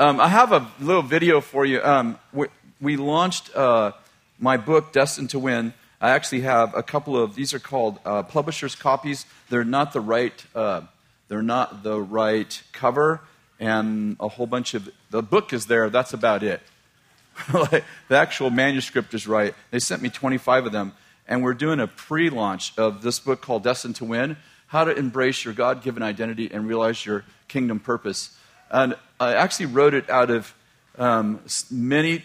Um, I have a little video for you. Um, we, we launched uh, my book, Destined to Win. I actually have a couple of these are called uh, publishers copies. They're not the right. Uh, they're not the right cover, and a whole bunch of the book is there. That's about it. the actual manuscript is right. They sent me 25 of them, and we're doing a pre-launch of this book called Destined to Win: How to Embrace Your God-Given Identity and Realize Your Kingdom Purpose. And I actually wrote it out of um, many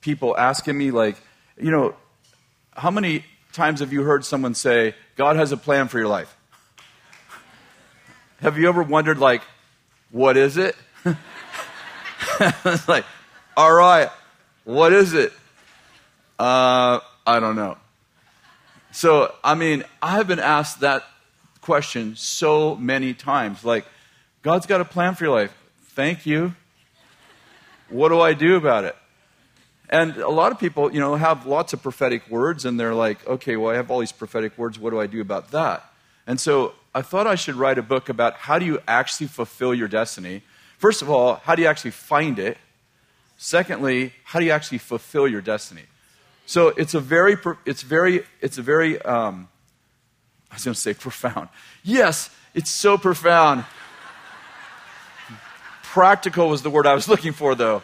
people asking me, like, you know, how many times have you heard someone say, God has a plan for your life? have you ever wondered, like, what is it? it's like, all right, what is it? Uh, I don't know. So, I mean, I have been asked that question so many times. Like, God's got a plan for your life. Thank you. What do I do about it? And a lot of people, you know, have lots of prophetic words, and they're like, okay, well, I have all these prophetic words. What do I do about that? And so I thought I should write a book about how do you actually fulfill your destiny. First of all, how do you actually find it? Secondly, how do you actually fulfill your destiny? So it's a very, it's very, it's a very, um, I was going to say profound. Yes, it's so profound. Practical was the word I was looking for, though.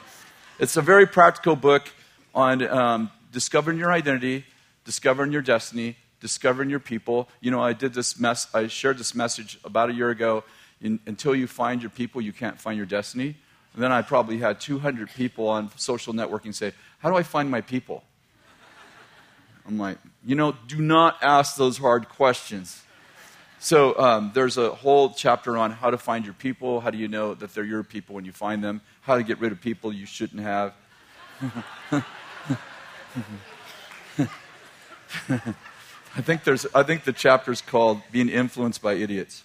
It's a very practical book on um, discovering your identity, discovering your destiny, discovering your people. You know, I did this mess. I shared this message about a year ago. In, until you find your people, you can't find your destiny. And then I probably had 200 people on social networking say, "How do I find my people?" I'm like, you know, do not ask those hard questions. So um, there's a whole chapter on how to find your people. How do you know that they're your people when you find them? How to get rid of people you shouldn't have. I think there's. I think the chapter's called "Being Influenced by Idiots."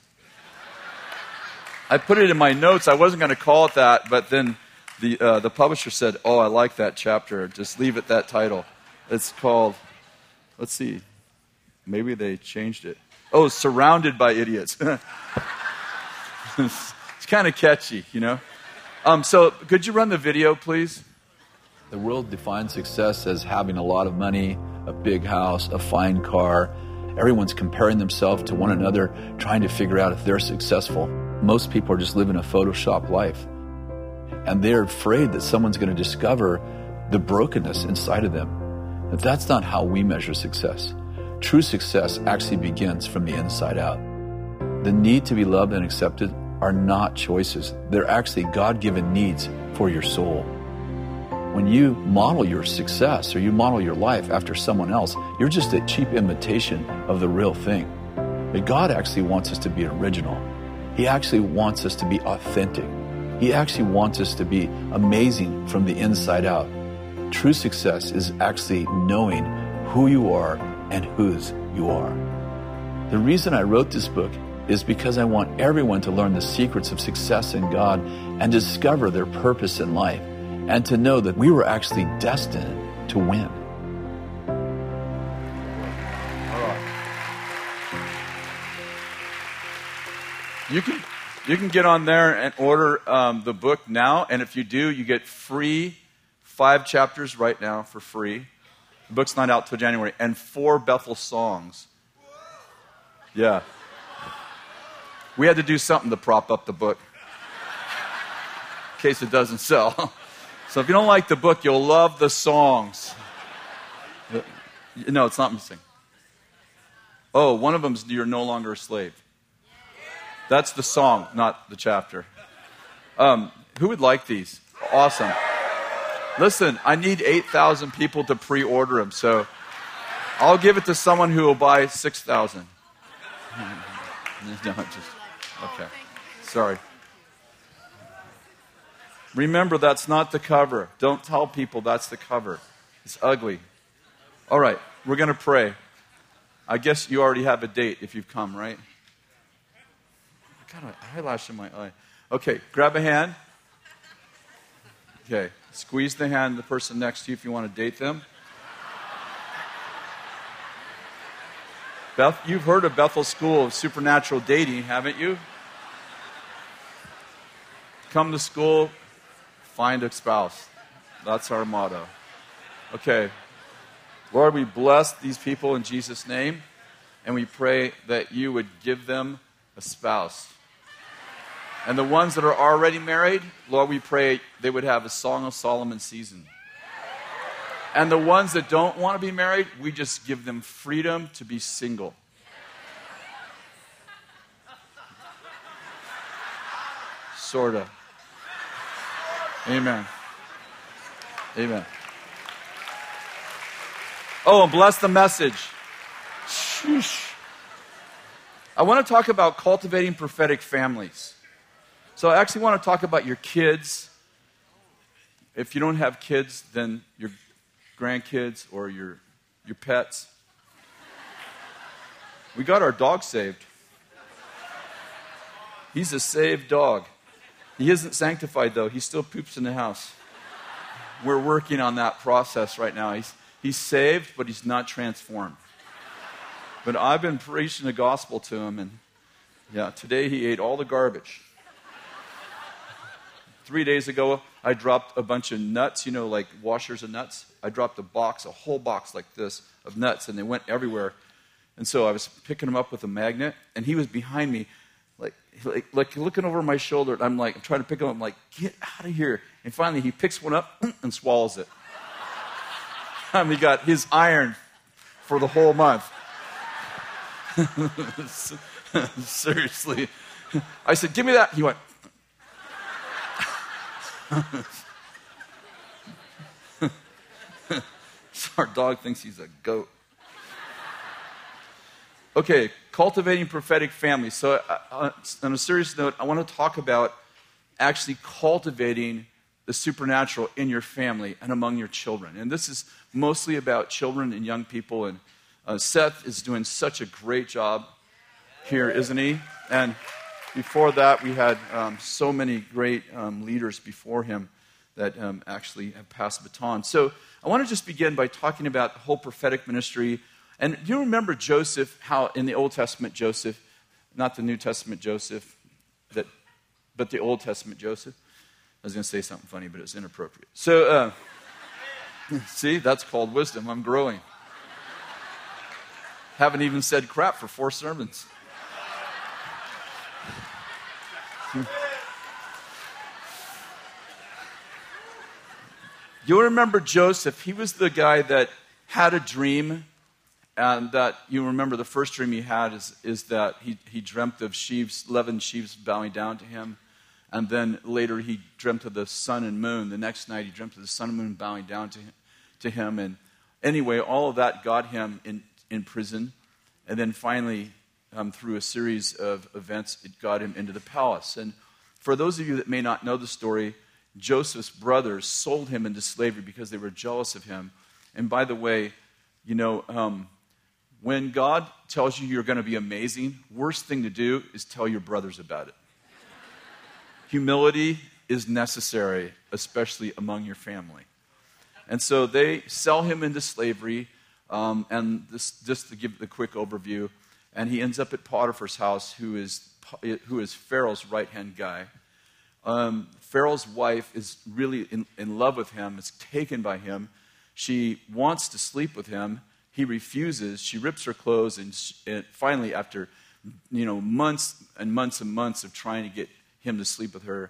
I put it in my notes. I wasn't going to call it that, but then the uh, the publisher said, "Oh, I like that chapter. Just leave it that title." It's called. Let's see. Maybe they changed it. Oh, surrounded by idiots. it's kind of catchy, you know? Um, so, could you run the video, please? The world defines success as having a lot of money, a big house, a fine car. Everyone's comparing themselves to one another, trying to figure out if they're successful. Most people are just living a Photoshop life. And they're afraid that someone's going to discover the brokenness inside of them. But that's not how we measure success. True success actually begins from the inside out. The need to be loved and accepted are not choices, they're actually God given needs for your soul. When you model your success or you model your life after someone else, you're just a cheap imitation of the real thing. But God actually wants us to be original. He actually wants us to be authentic. He actually wants us to be amazing from the inside out. True success is actually knowing who you are and whose you are. The reason I wrote this book is because I want everyone to learn the secrets of success in God and discover their purpose in life, and to know that we were actually destined to win. You can, you can get on there and order um, the book now, and if you do, you get free five chapters right now for free. The book's not out till January, and four Bethel songs. Yeah. We had to do something to prop up the book in case it doesn't sell. So if you don't like the book, you'll love the songs. No, it's not missing. Oh, one of them's You're No Longer a Slave. That's the song, not the chapter. Um, who would like these? Awesome. Listen, I need 8,000 people to pre order them, so I'll give it to someone who will buy 6,000. no, just, okay. Sorry. Remember, that's not the cover. Don't tell people that's the cover. It's ugly. All right, we're going to pray. I guess you already have a date if you've come, right? I got an eyelash in my eye. Okay, grab a hand. Okay. Squeeze the hand of the person next to you if you want to date them. Beth, you've heard of Bethel School of Supernatural Dating, haven't you? Come to school, Find a spouse. That's our motto. Okay. Lord, we bless these people in Jesus' name, and we pray that you would give them a spouse. And the ones that are already married, Lord, we pray they would have a Song of Solomon season. And the ones that don't want to be married, we just give them freedom to be single. Sort of. Amen. Amen. Oh, and bless the message. Sheesh. I want to talk about cultivating prophetic families. So I actually want to talk about your kids. If you don't have kids, then your grandkids or your, your pets. We got our dog saved. He's a saved dog. He isn't sanctified, though. He still poops in the house. We're working on that process right now. He's, he's saved, but he's not transformed. But I've been preaching the gospel to him, and yeah, today he ate all the garbage. Three days ago, I dropped a bunch of nuts, you know, like washers of nuts. I dropped a box, a whole box like this of nuts, and they went everywhere. And so I was picking them up with a magnet, and he was behind me, like, like, like looking over my shoulder. And I'm like, I'm trying to pick him up. I'm like, get out of here. And finally, he picks one up and swallows it. and we got his iron for the whole month. Seriously. I said, give me that. He went, Our dog thinks he's a goat. Okay, cultivating prophetic families. So, uh, uh, on a serious note, I want to talk about actually cultivating the supernatural in your family and among your children. And this is mostly about children and young people. And uh, Seth is doing such a great job here, isn't he? And before that, we had um, so many great um, leaders before him that um, actually have passed the baton. So I want to just begin by talking about the whole prophetic ministry. And do you remember Joseph, how in the Old Testament, Joseph, not the New Testament Joseph, that, but the Old Testament Joseph? I was going to say something funny, but it's inappropriate. So, uh, see, that's called wisdom. I'm growing. Haven't even said crap for four sermons. You remember Joseph? He was the guy that had a dream, and that you remember the first dream he had is, is that he, he dreamt of sheaves, 11 sheaves bowing down to him. And then later he dreamt of the sun and moon. The next night he dreamt of the sun and moon bowing down to him. To him. And anyway, all of that got him in, in prison. And then finally, um, through a series of events, it got him into the palace. And for those of you that may not know the story, Joseph's brothers sold him into slavery because they were jealous of him. And by the way, you know, um, when God tells you you're going to be amazing, worst thing to do is tell your brothers about it. Humility is necessary, especially among your family. And so they sell him into slavery. Um, and this, just to give the quick overview, and he ends up at Potiphar's house, who is, who is Pharaoh's right hand guy. Um, Pharaoh's wife is really in, in love with him, is taken by him. She wants to sleep with him. He refuses. She rips her clothes, and, she, and finally, after you know months and months and months of trying to get him to sleep with her,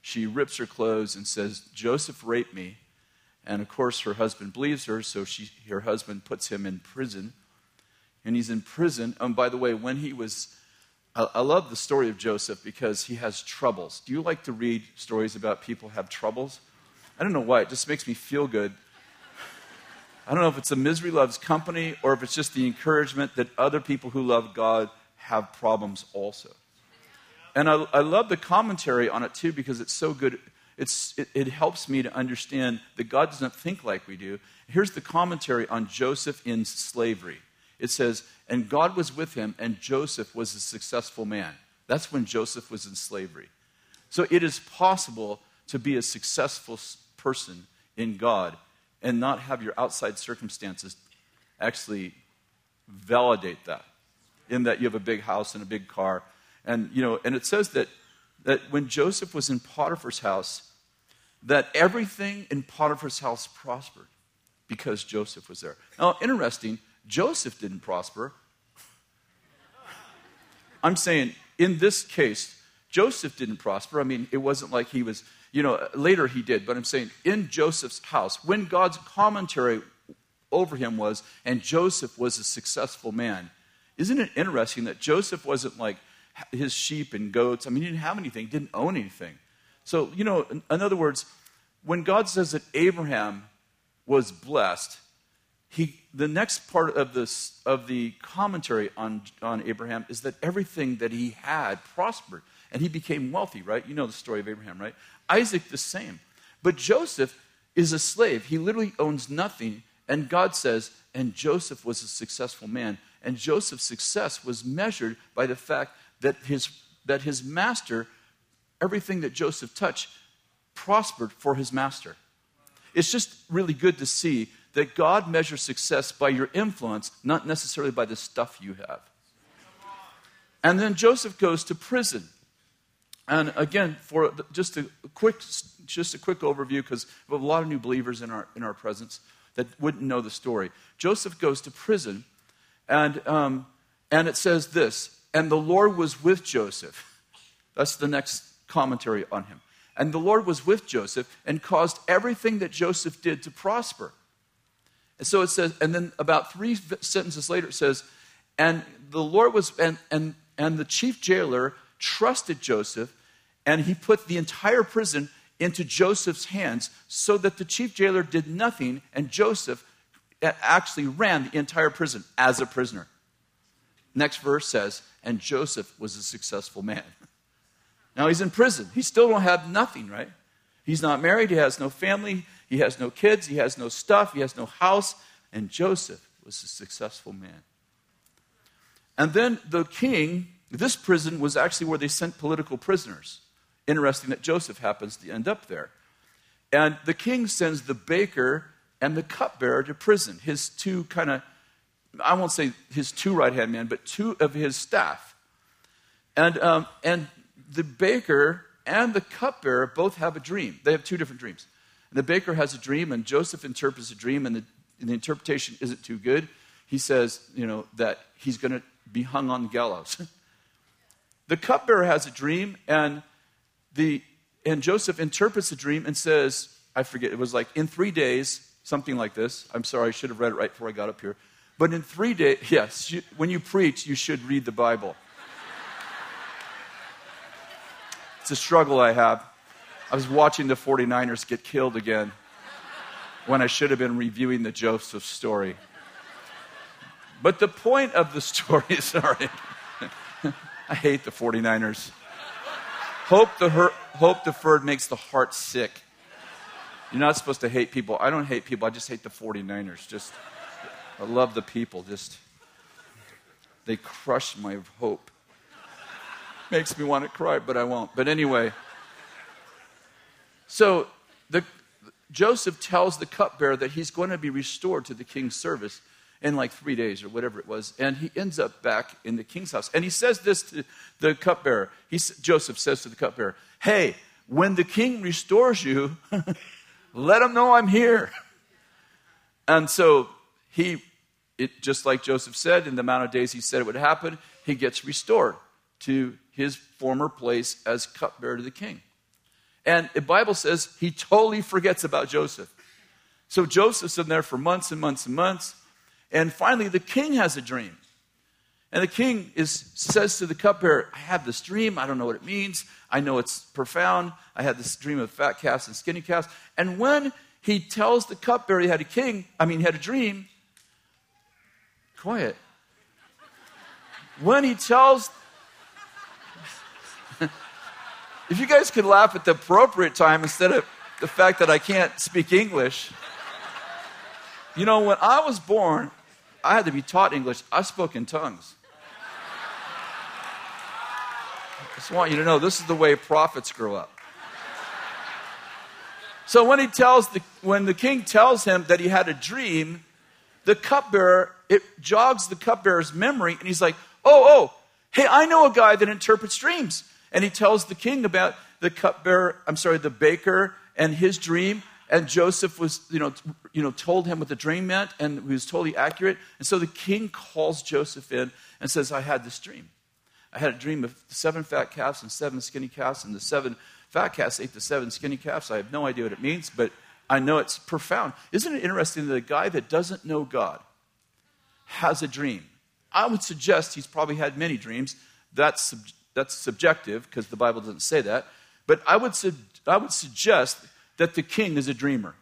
she rips her clothes and says, "Joseph raped me." And of course, her husband believes her, so she, her husband puts him in prison. And he's in prison. And by the way, when he was I, love the story of Joseph because he has troubles. Do you like to read stories about people have troubles? I don't know why. It just makes me feel good. I don't know if it's a misery loves company or if it's just the encouragement that other people who love God have problems also. And I, I love the commentary on it too because it's so good. It's, it, it helps me to understand that God doesn't think like we do. Here's the commentary on Joseph in slavery it says, And God was with him, and Joseph was a successful man. That's when Joseph was in slavery. So it is possible to be a successful person in God and not have your outside circumstances actually validate that in that you have a big house and a big car and you know and it says that that when joseph was in potiphar's house that everything in Potiphar's house prospered because Joseph was there. Now, interesting, Joseph didn't prosper. I'm saying in this case, Joseph didn't prosper. I mean, it wasn't like he was, you know, later he did, but I'm saying in Joseph's house, when God's commentary over him was, and Joseph was a successful man, isn't it interesting that Joseph wasn't like his sheep and goats? I mean, he didn't have anything, didn't own anything. So, you know, in, in other words, when God says that Abraham was blessed, he, the next part of, this, of the commentary on, on Abraham is that everything that he had prospered and he became wealthy, right? You know the story of Abraham, right? Isaac, the same. But Joseph is a slave. He literally owns nothing. And God says, and Joseph was a successful man. And Joseph's success was measured by the fact that his, that his master, everything that Joseph touched, prospered for his master. It's just really good to see that God measures success by your influence, not necessarily by the stuff you have. And then Joseph goes to prison. And again, for just a quick, just a quick overview, because we have a lot of new believers in our, in our presence that wouldn't know the story. Joseph goes to prison, and, um, and it says this And the Lord was with Joseph. That's the next commentary on him. And the Lord was with Joseph and caused everything that Joseph did to prosper. And so it says, and then about three sentences later it says, and the Lord was, and, and, and the chief jailer trusted Joseph, and he put the entire prison into Joseph's hands so that the chief jailer did nothing, and Joseph uh, actually ran the entire prison as a prisoner. Next verse says, and Joseph was a successful man. Now he's in prison. He still don't have nothing, right? He's not married. He has no family. He has no kids. He has no stuff. He has no house. And Joseph was a successful man. And then the king, this prison was actually where they sent political prisoners. Interesting that Joseph happens to end up there. And the king sends the baker and the cupbearer to prison. His two kind of, I won't say his two right hand men, but two of his staff. And, um, and the baker and the cupbearer both have a dream. They have two different dreams. And the baker has a dream, and Joseph interprets a dream, and the, and the interpretation isn't too good. He says, you know, that he's going to be hung on the gallows. the cupbearer has a dream, and the and Joseph interprets the dream and says, I forget, it was like in three days, something like this. I'm sorry, I should have read it right before I got up here. But in three days, yes, you, when you preach, you should read the Bible. It's a struggle I have. I was watching the 49ers get killed again when I should have been reviewing the Joseph story. But the point of the story, sorry, I hate the 49ers. Hope, the hurt, hope deferred makes the heart sick. You're not supposed to hate people. I don't hate people, I just hate the 49ers. Just, I love the people. Just, they crush my hope. Makes me want to cry, but I won't. But anyway, so the, Joseph tells the cupbearer that he's going to be restored to the king's service in like three days or whatever it was. And he ends up back in the king's house. And he says this to the cupbearer. He, Joseph says to the cupbearer, Hey, when the king restores you, let him know I'm here. And so he, it, just like Joseph said, in the amount of days he said it would happen, he gets restored to his former place as cupbearer to the king. And the Bible says he totally forgets about Joseph. So Joseph's in there for months and months and months. And finally, the king has a dream. And the king is, says to the cupbearer, I have this dream. I don't know what it means. I know it's profound. I had this dream of fat calves and skinny calves. And when he tells the cupbearer he had a king, I mean, he had a dream, quiet. When he tells if you guys could laugh at the appropriate time instead of the fact that I can't speak English. You know, when I was born, I had to be taught English. I spoke in tongues. I just want you to know this is the way prophets grow up. So when he tells the, when the king tells him that he had a dream, the cupbearer, it jogs the cupbearer's memory, and he's like, oh, oh, hey, I know a guy that interprets dreams. And he tells the king about the cupbearer, I'm sorry, the baker and his dream. And Joseph was, you know, you know, told him what the dream meant, and he was totally accurate. And so the king calls Joseph in and says, I had this dream. I had a dream of seven fat calves and seven skinny calves, and the seven fat calves ate the seven skinny calves. I have no idea what it means, but I know it's profound. Isn't it interesting that a guy that doesn't know God has a dream? I would suggest he's probably had many dreams. That's, that's subjective because the Bible doesn't say that. But I would, su- I would suggest that the king is a dreamer.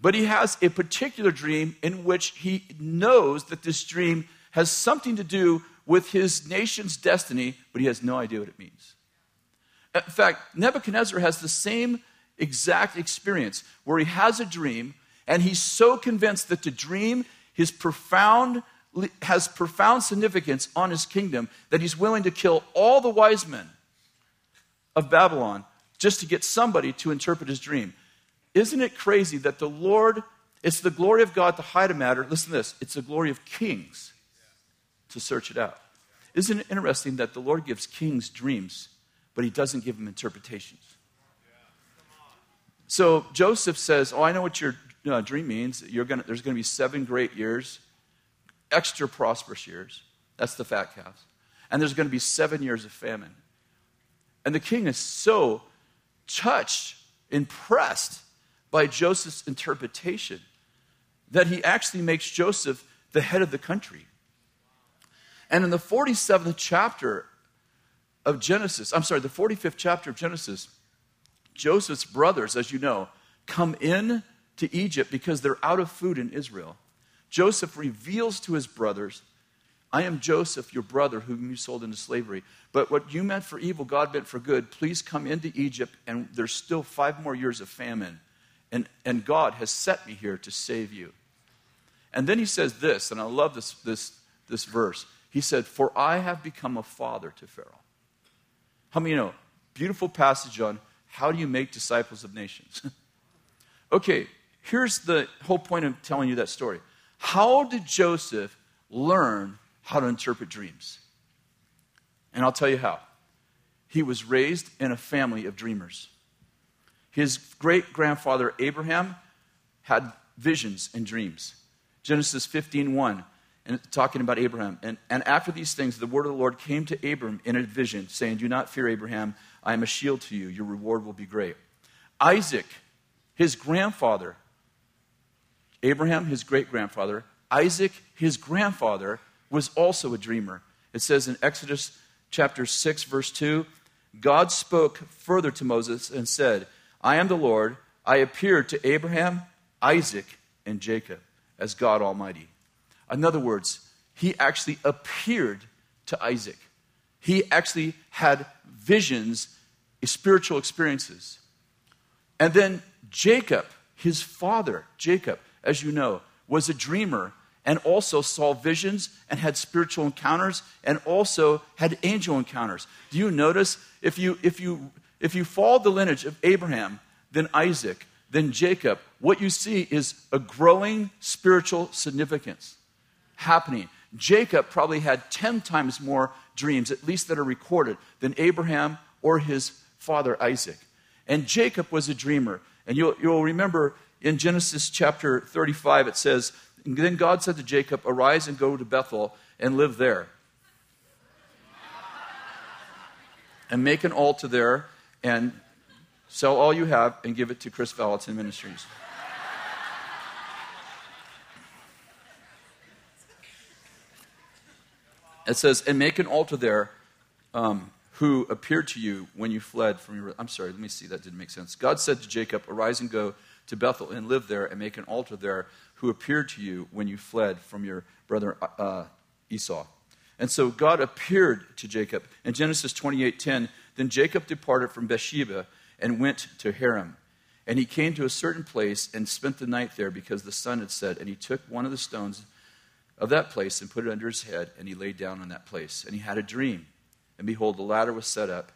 But he has a particular dream in which he knows that this dream has something to do with his nation's destiny, but he has no idea what it means. In fact, Nebuchadnezzar has the same exact experience where he has a dream and he's so convinced that the dream is profound has profound significance on his kingdom that he's willing to kill all the wise men of Babylon just to get somebody to interpret his dream. Isn't it crazy that the Lord, it's the glory of God to hide a matter. Listen to this it's the glory of kings to search it out. Isn't it interesting that the Lord gives kings dreams, but he doesn't give them interpretations? So Joseph says, Oh, I know what your uh, dream means. You're gonna, there's going to be seven great years, extra prosperous years. That's the fat calves. And there's going to be seven years of famine. And the king is so touched, impressed by Joseph's interpretation that he actually makes Joseph the head of the country. And in the 47th chapter of Genesis, I'm sorry, the 45th chapter of Genesis, Joseph's brothers, as you know, come in to Egypt because they're out of food in Israel. Joseph reveals to his brothers, I am Joseph, your brother, whom you sold into slavery. But what you meant for evil, God meant for good. Please come into Egypt, and there's still five more years of famine. And, and God has set me here to save you. And then he says this, and I love this, this, this verse. He said, For I have become a father to Pharaoh. How many you know? Beautiful passage on how do you make disciples of nations? okay, here's the whole point of telling you that story. How did Joseph learn how to interpret dreams? And I'll tell you how. He was raised in a family of dreamers. His great grandfather Abraham had visions and dreams. Genesis 15 1, and talking about Abraham. And, and after these things, the word of the Lord came to Abram in a vision, saying, Do not fear, Abraham. I am a shield to you. Your reward will be great. Isaac, his grandfather, Abraham, his great grandfather, Isaac, his grandfather, was also a dreamer. It says in Exodus chapter 6, verse 2 God spoke further to Moses and said, I am the Lord. I appeared to Abraham, Isaac, and Jacob as God Almighty. In other words, he actually appeared to Isaac. He actually had visions, spiritual experiences. And then Jacob, his father, Jacob, as you know, was a dreamer and also saw visions and had spiritual encounters and also had angel encounters. Do you notice if you if you if you follow the lineage of Abraham, then Isaac, then Jacob, what you see is a growing spiritual significance happening. Jacob probably had 10 times more dreams, at least that are recorded, than Abraham or his father Isaac. And Jacob was a dreamer. And you'll, you'll remember in Genesis chapter 35, it says, Then God said to Jacob, Arise and go to Bethel and live there. and make an altar there and sell all you have and give it to Kris Vallotton Ministries. It says, and make an altar there um, who appeared to you when you fled from your. I'm sorry, let me see, that didn't make sense. God said to Jacob, Arise and go to Bethel and live there and make an altar there who appeared to you when you fled from your brother uh, Esau. And so God appeared to Jacob. In Genesis 28:10, then Jacob departed from Beersheba and went to Haran. And he came to a certain place and spent the night there because the sun had set. And he took one of the stones of that place and put it under his head, and he lay down on that place. And he had a dream. And behold, the ladder was set up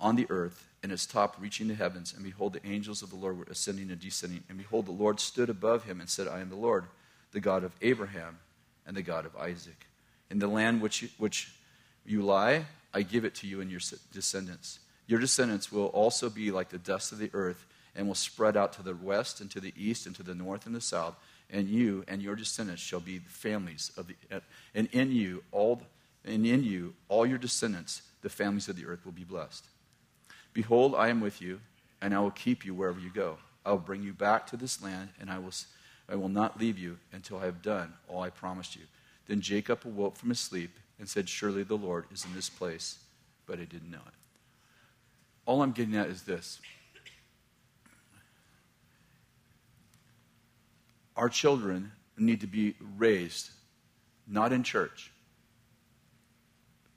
on the earth, and its top reaching the heavens. And behold, the angels of the Lord were ascending and descending. And behold, the Lord stood above him and said, I am the Lord, the God of Abraham and the God of Isaac. In the land which you, which you lie, I give it to you and your descendants. Your descendants will also be like the dust of the earth and will spread out to the west and to the east and to the north and the south. And you and your descendants shall be the families of the, and in you all, and in you all your descendants, the families of the earth will be blessed. Behold, I am with you, and I will keep you wherever you go. I will bring you back to this land, and I will, I will not leave you until I have done all I promised you. Then Jacob awoke from his sleep and said, Surely the Lord is in this place, but I didn't know it. All I'm getting at is this our children need to be raised not in church.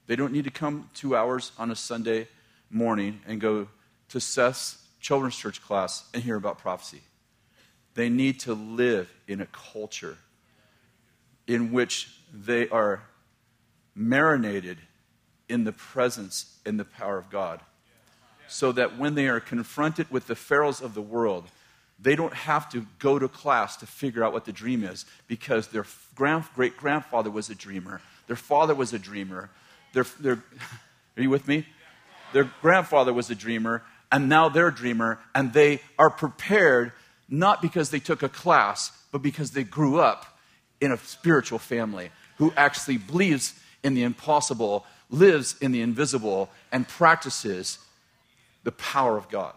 They don't need to come two hours on a Sunday morning and go to Seth's children's church class and hear about prophecy. They need to live in a culture in which they are marinated in the presence and the power of God. So that when they are confronted with the pharaohs of the world, they don't have to go to class to figure out what the dream is because their great grandfather was a dreamer, their father was a dreamer, their, their, are you with me? Their grandfather was a dreamer, and now they're a dreamer, and they are prepared not because they took a class, but because they grew up in a spiritual family who actually believes in the impossible, lives in the invisible, and practices the power of God.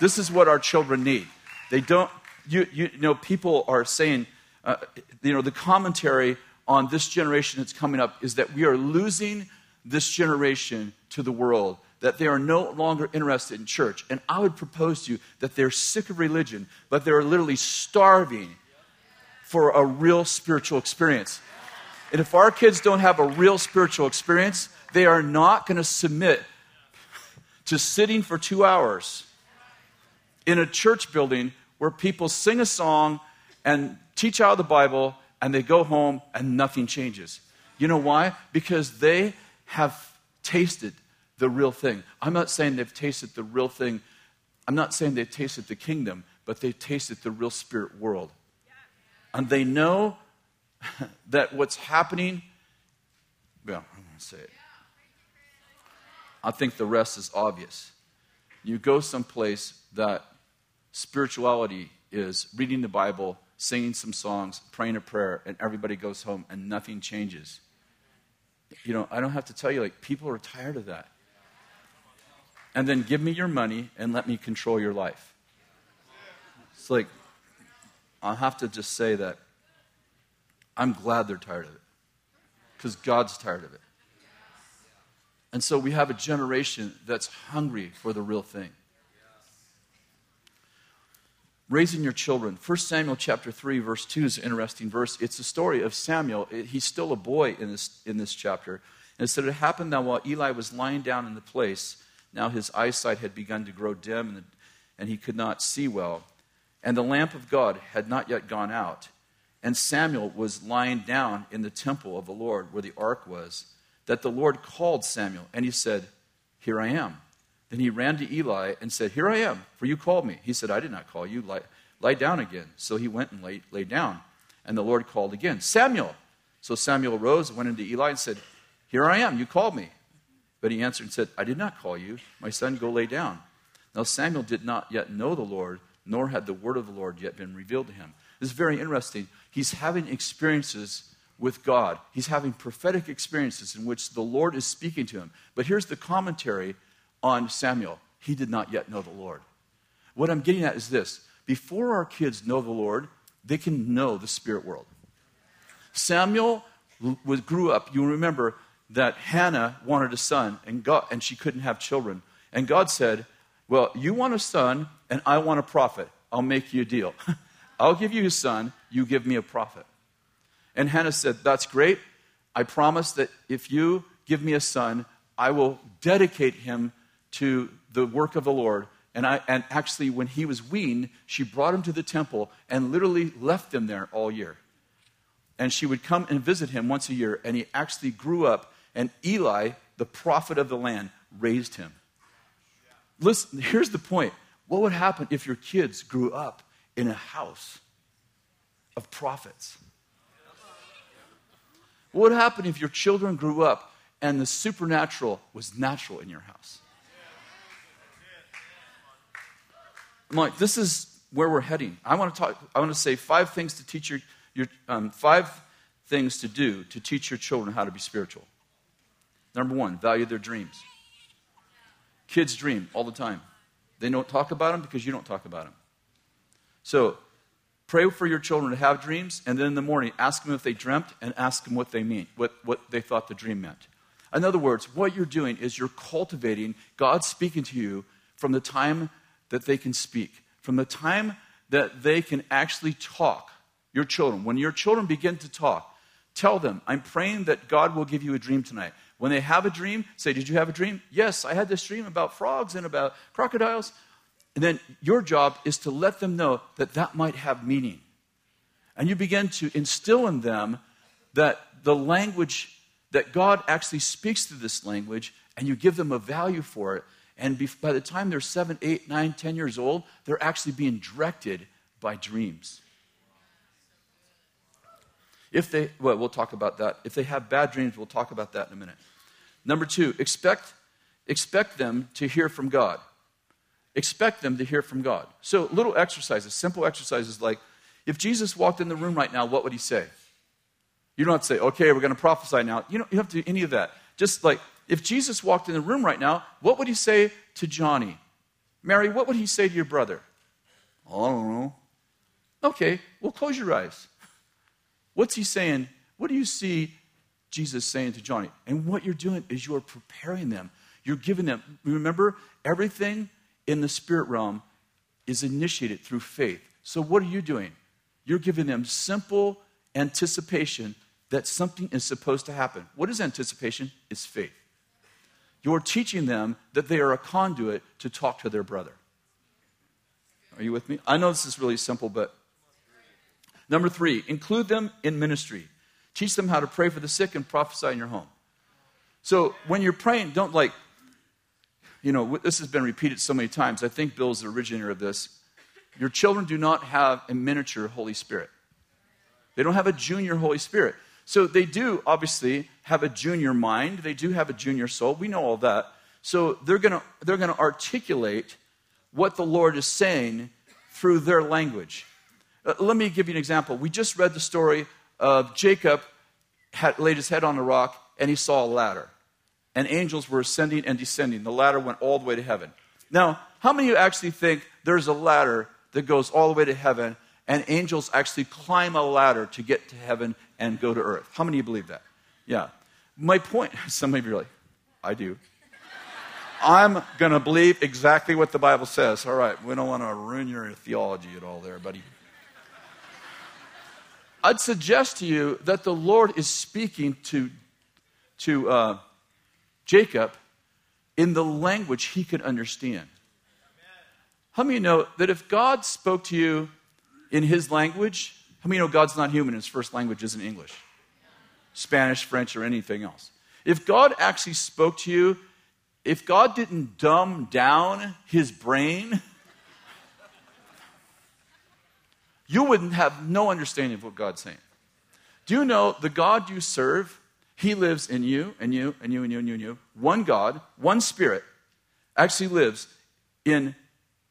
This is what our children need. They don't, you, you know, people are saying, uh, you know, the commentary on this generation that's coming up is that we are losing this generation to the world, that they are no longer interested in church. And I would propose to you that they're sick of religion, but they're literally starving for a real spiritual experience. And if our kids don't have a real spiritual experience, they are not going to submit to sitting for two hours in a church building where people sing a song and teach out of the Bible and they go home and nothing changes. You know why? Because they have tasted the real thing. I'm not saying they've tasted the real thing. I'm not saying they've tasted the kingdom, but they've tasted the real spirit world. And they know that what's happening, well, I'm going to say it. I think the rest is obvious. You go someplace that spirituality is reading the Bible, singing some songs, praying a prayer, and everybody goes home and nothing changes. You know, I don't have to tell you, like, people are tired of that. And then give me your money and let me control your life. It's like, i have to just say that I'm glad they're tired of it because God's tired of it. And so we have a generation that's hungry for the real thing. Raising your children. 1 Samuel chapter 3, verse 2 is an interesting verse. It's the story of Samuel. He's still a boy in this, in this chapter. And it said, It happened that while Eli was lying down in the place, now his eyesight had begun to grow dim and, and he could not see well. And the lamp of God had not yet gone out. And Samuel was lying down in the temple of the Lord where the ark was, that the Lord called Samuel, and he said, Here I am. Then he ran to Eli and said, Here I am, for you called me. He said, I did not call you. Lie, lie down again. So he went and lay, lay down. And the Lord called again, Samuel. So Samuel rose and went into Eli and said, Here I am, you called me. But he answered and said, I did not call you. My son, go lay down. Now Samuel did not yet know the Lord, nor had the word of the Lord yet been revealed to him. This is very interesting. He's having experiences with God, he's having prophetic experiences in which the Lord is speaking to him. But here's the commentary on Samuel he did not yet know the Lord. What I'm getting at is this before our kids know the Lord, they can know the spirit world. Samuel was, grew up, you remember that Hannah wanted a son and, God, and she couldn't have children. And God said, Well, you want a son, and I want a prophet. I'll make you a deal. I'll give you a son, you give me a prophet. And Hannah said, That's great. I promise that if you give me a son, I will dedicate him to the work of the Lord. And, I, and actually, when he was weaned, she brought him to the temple and literally left him there all year. And she would come and visit him once a year, and he actually grew up. And Eli, the prophet of the land, raised him. Listen, here's the point. What would happen if your kids grew up in a house of prophets. What would happen if your children grew up and the supernatural was natural in your house? I'm like, this is where we're heading. I want to talk, I want to say five things to teach your, your um, five things to do to teach your children how to be spiritual. Number one, value their dreams. Kids dream all the time. They don't talk about them because you don't talk about them. So, pray for your children to have dreams, and then in the morning, ask them if they dreamt and ask them what they mean, what, what they thought the dream meant. In other words, what you're doing is you're cultivating God speaking to you from the time that they can speak, from the time that they can actually talk. Your children, when your children begin to talk, tell them, I'm praying that God will give you a dream tonight. When they have a dream, say, Did you have a dream? Yes, I had this dream about frogs and about crocodiles. And then your job is to let them know that that might have meaning. And you begin to instill in them that the language, that God actually speaks through this language, and you give them a value for it. And by the time they're seven, eight, nine, ten years old, they're actually being directed by dreams. If they, well, we'll talk about that. If they have bad dreams, we'll talk about that in a minute. Number two, expect, expect them to hear from God. Expect them to hear from God. So, little exercises, simple exercises like if Jesus walked in the room right now, what would he say? You don't have to say, okay, we're going to prophesy now. You don't, you don't have to do any of that. Just like if Jesus walked in the room right now, what would he say to Johnny? Mary, what would he say to your brother? I don't know. Okay, well, close your eyes. What's he saying? What do you see Jesus saying to Johnny? And what you're doing is you're preparing them. You're giving them, remember, everything in the spirit realm is initiated through faith. So, what are you doing? You're giving them simple anticipation that something is supposed to happen. What is anticipation? It's faith. You're teaching them that they are a conduit to talk to their brother. Are you with me? I know this is really simple, but number three, include them in ministry. Teach them how to pray for the sick and prophesy in your home. So when you're praying, don't like, you know, this has been repeated so many times. I think Bill's the originator of this. Your children do not have a miniature Holy Spirit, they don't have a junior Holy Spirit. So they do obviously have a junior mind, they do have a junior soul. We know all that. So they're going to they're going to articulate what the Lord is saying through their language. Uh, let me give you an example. We just read the story of Jacob had laid his head on a rock and he saw a ladder. And angels were ascending and descending. The ladder went all the way to heaven. Now, how many of you actually think there's a ladder that goes all the way to heaven and angels actually climb a ladder to get to heaven and go to earth? How many of you believe that? Yeah. My point, some of you really, I do. I'm going to believe exactly what the Bible says. All right, we don't want to ruin your theology at all there, buddy. I'd suggest to you that the Lord is speaking to, to uh, Jacob in the language he could understand. How many know that if God spoke to you in his language, how many know God's not human? His first language isn't English, Spanish, French, or anything else. If God actually spoke to you, if God didn't dumb down his brain you wouldn't have no understanding of what God's saying. Do you know the God you serve, He lives in you, and you, and you, and you, and you, and you. One God, one Spirit, actually lives in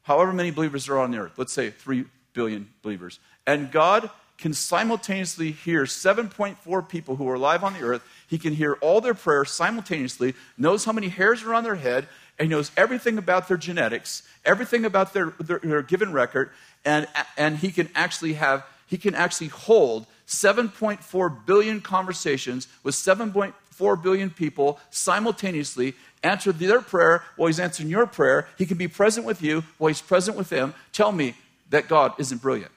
however many believers there are on the earth. Let's say 3 billion believers. And God can simultaneously hear 7.4 people who are alive on the earth. He can hear all their prayers simultaneously, knows how many hairs are on their head, and knows everything about their genetics, everything about their, their, their given record, and, and he can actually have, he can actually hold 7.4 billion conversations with 7.4 billion people simultaneously, answer their prayer while he's answering your prayer. He can be present with you while he's present with them. Tell me that God isn't brilliant.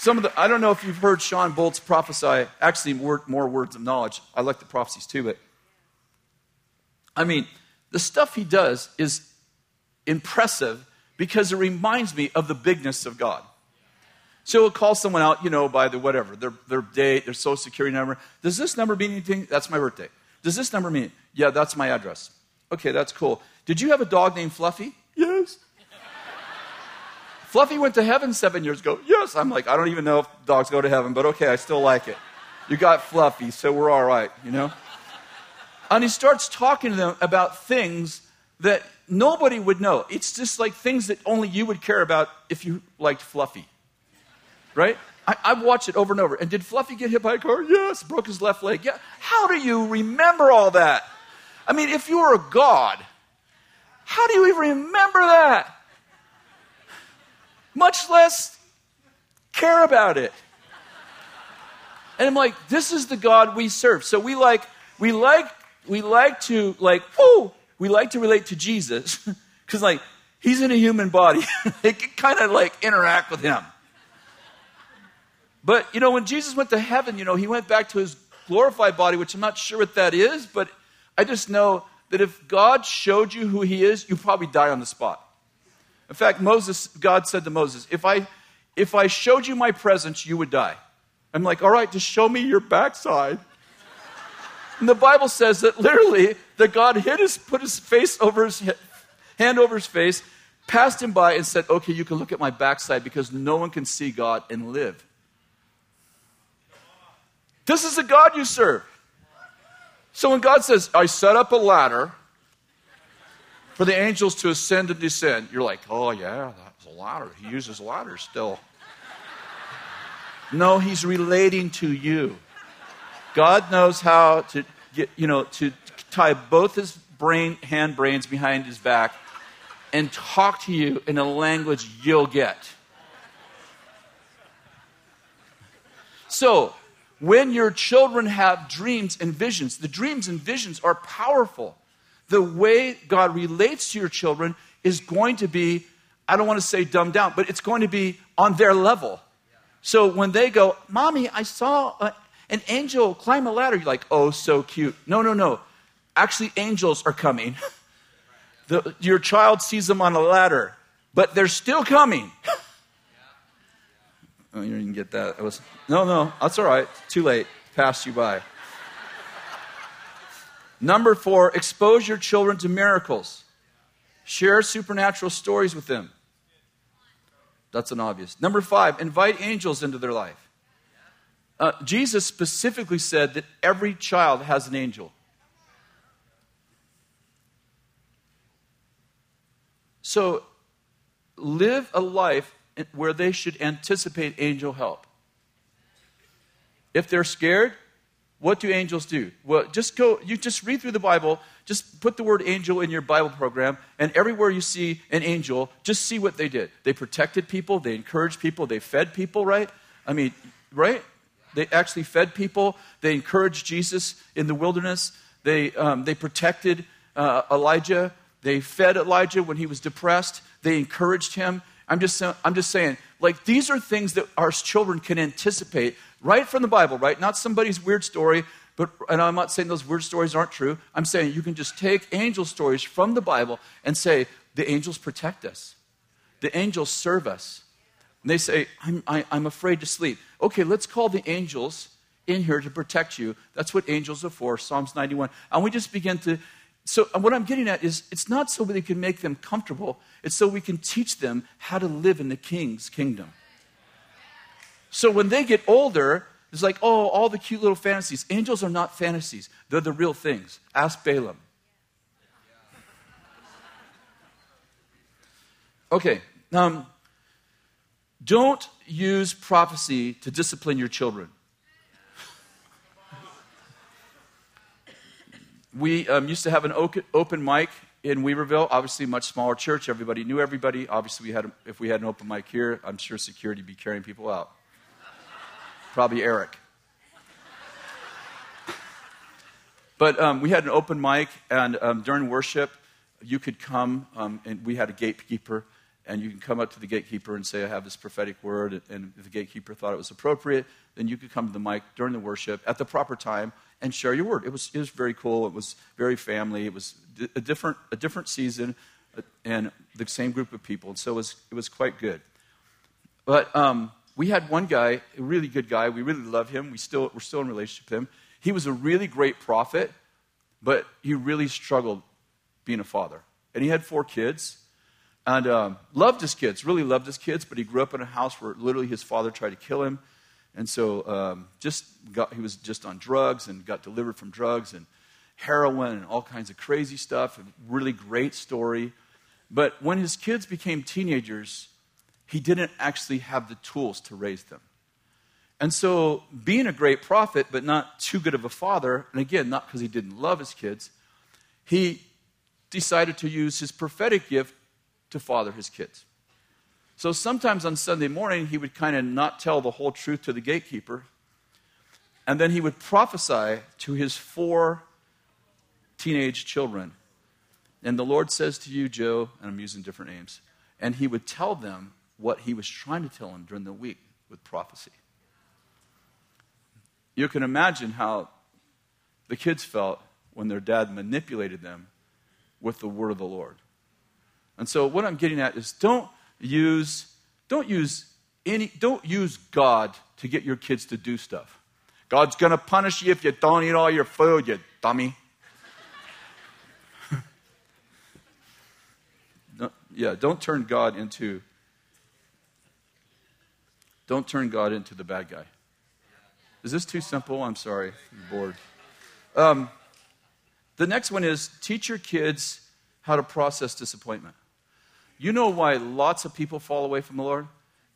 Some of the, I don't know if you've heard Shawn Bolz prophesy, actually, more, more words of knowledge. I like the prophecies too, but I mean, the stuff he does is impressive because it reminds me of the bigness of God. So he'll call someone out, you know, by the whatever, their, their date, their social security number. Does this number mean anything? That's my birthday. Does this number mean? Yeah, that's my address. Okay, that's cool. Did you have a dog named Fluffy? Yes. Fluffy went to heaven seven years ago. Yes. I'm like, I don't even know if dogs go to heaven, but okay, I still like it. You got Fluffy, so we're all right, you know? And he starts talking to them about things that nobody would know. It's just like things that only you would care about if you liked Fluffy. Right? I, I've watched it over and over. And did Fluffy get hit by a car? Yes. Broke his left leg? Yeah. How do you remember all that? I mean, if you were a god, how do you even remember that? Much less care about it. And I'm like, this is the God we serve. So we like, we like, we like to like, whoo, we like to relate to Jesus because like he's in a human body. they can kind of like interact with him. But you know, when Jesus went to heaven, you know, he went back to his glorified body, which I'm not sure what that is, but I just know that if God showed you who he is, you probably die on the spot. In fact, Moses, God said to Moses, if I if I showed you my presence, you would die. I'm like, all right, just show me your backside. And the Bible says that literally that God hit his, put his face over his hand over his face, passed him by, and said, Okay, you can look at my backside because no one can see God and live. This is the God you serve. So when God says, I set up a ladder for the angels to ascend and descend, you're like, oh, yeah, that's a ladder. He uses ladders still. No, he's relating to you. God knows how to get, you know, to tie both his brain, hand brains behind his back and talk to you in a language you'll get. So, when your children have dreams and visions, the dreams and visions are powerful. The way God relates to your children is going to be, I don't want to say dumbed down, but it's going to be on their level. So when they go, Mommy, I saw a, an angel climb a ladder, you're like, Oh, so cute. No, no, no. Actually, angels are coming. The, your child sees them on a ladder, but they're still coming. oh, you didn't get that. was, no, no, that's all right. Too late. Passed you by. Number four, expose your children to miracles. Share supernatural stories with them. That's an obvious. Number five, invite angels into their life. Uh, Jesus specifically said that every child has an angel. So live a life where they should anticipate angel help. If they're scared, what do angels do? Well, just go, you just read through the Bible, just put the word angel in your Bible program, and everywhere you see an angel, just see what they did. They protected people, they encouraged people, they fed people, right? I mean, right? They actually fed people, they encouraged Jesus in the wilderness, they, um, they protected uh, Elijah, they fed Elijah when he was depressed, they encouraged him. I'm just, I'm just saying, like, these are things that our children can anticipate right from the Bible, right? Not somebody's weird story, but, and I'm not saying those weird stories aren't true. I'm saying you can just take angel stories from the Bible and say, the angels protect us, the angels serve us. And they say, I'm, I, i am afraid to sleep. Okay, let's call the angels in here to protect you. That's what angels are for, Psalms 91. And we just begin to. So, what I'm getting at is it's not so we can make them comfortable, it's so we can teach them how to live in the king's kingdom. So when they get older, it's like, oh, all the cute little fantasies. Angels are not fantasies, they're the real things. Ask Balaam. Okay, um, don't use prophecy to discipline your children. We um, used to have an open mic in Weaverville, obviously much smaller church. Everybody knew everybody. Obviously, we had, if we had an open mic here, I'm sure security would be carrying people out. Probably Eric. But um, we had an open mic, and um, during worship, you could come, um, and we had a gatekeeper, and you can come up to the gatekeeper and say, I have this prophetic word, and if the gatekeeper thought it was appropriate, then you could come to the mic during the worship at the proper time and share your word. It was, it was very cool. It was very family. It was a different, a different season and the same group of people. And so it was, it was quite good. But um, we had one guy, a really good guy. We really love him. We still, we're still in relationship with him. He was a really great prophet, but he really struggled being a father. And he had four kids and um, loved his kids, really loved his kids, but he grew up in a house where literally his father tried to kill him. And so um, just got, he was just on drugs and got delivered from drugs and heroin and all kinds of crazy stuff, a really great story. But when his kids became teenagers, he didn't actually have the tools to raise them. And so, being a great prophet, but not too good of a father, and again, not because he didn't love his kids, he decided to use his prophetic gift to father his kids. So sometimes on Sunday morning, he would kind of not tell the whole truth to the gatekeeper. And then he would prophesy to his four teenage children. And the Lord says to you, Joe, and I'm using different names, and he would tell them what he was trying to tell him during the week with prophecy. You can imagine how the kids felt when their dad manipulated them with the word of the Lord. And so what I'm getting at is don't use don't use any don't use God to get your kids to do stuff. God's going to punish you if you don't eat all your food, you dummy. yeah, don't turn God into don't turn God into the bad guy. Is this too simple? I'm sorry. I'm bored. Um, the next one is teach your kids how to process disappointment. You know why lots of people fall away from the Lord?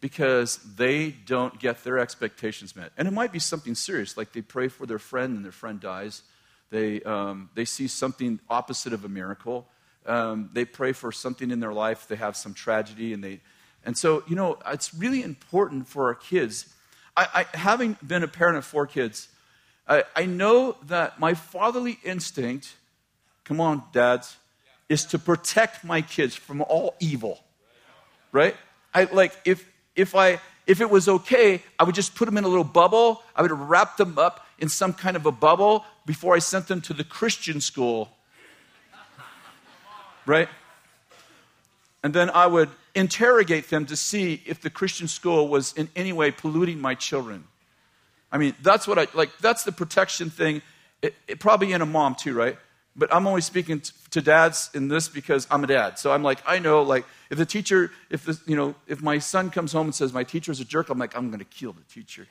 Because they don't get their expectations met. And it might be something serious, like they pray for their friend and their friend dies. They, um, they see something opposite of a miracle. Um, they pray for something in their life, they have some tragedy, and they. And so, you know, it's really important for our kids. I, I having been a parent of four kids, I, I know that my fatherly instinct, come on, dads, is to protect my kids from all evil. Right? I like if if I if it was okay, I would just put them in a little bubble. I would wrap them up in some kind of a bubble before I sent them to the Christian school. Right? And then I would interrogate them to see if the Christian school was in any way polluting my children. I mean, that's what I like, that's the protection thing. It, it, probably in a mom too, right? but I'm only speaking to dads in this because I'm a dad. So I'm like, I know, like, if the teacher, if the, you know, if my son comes home and says my teacher's a jerk, I'm like, I'm going to kill the teacher.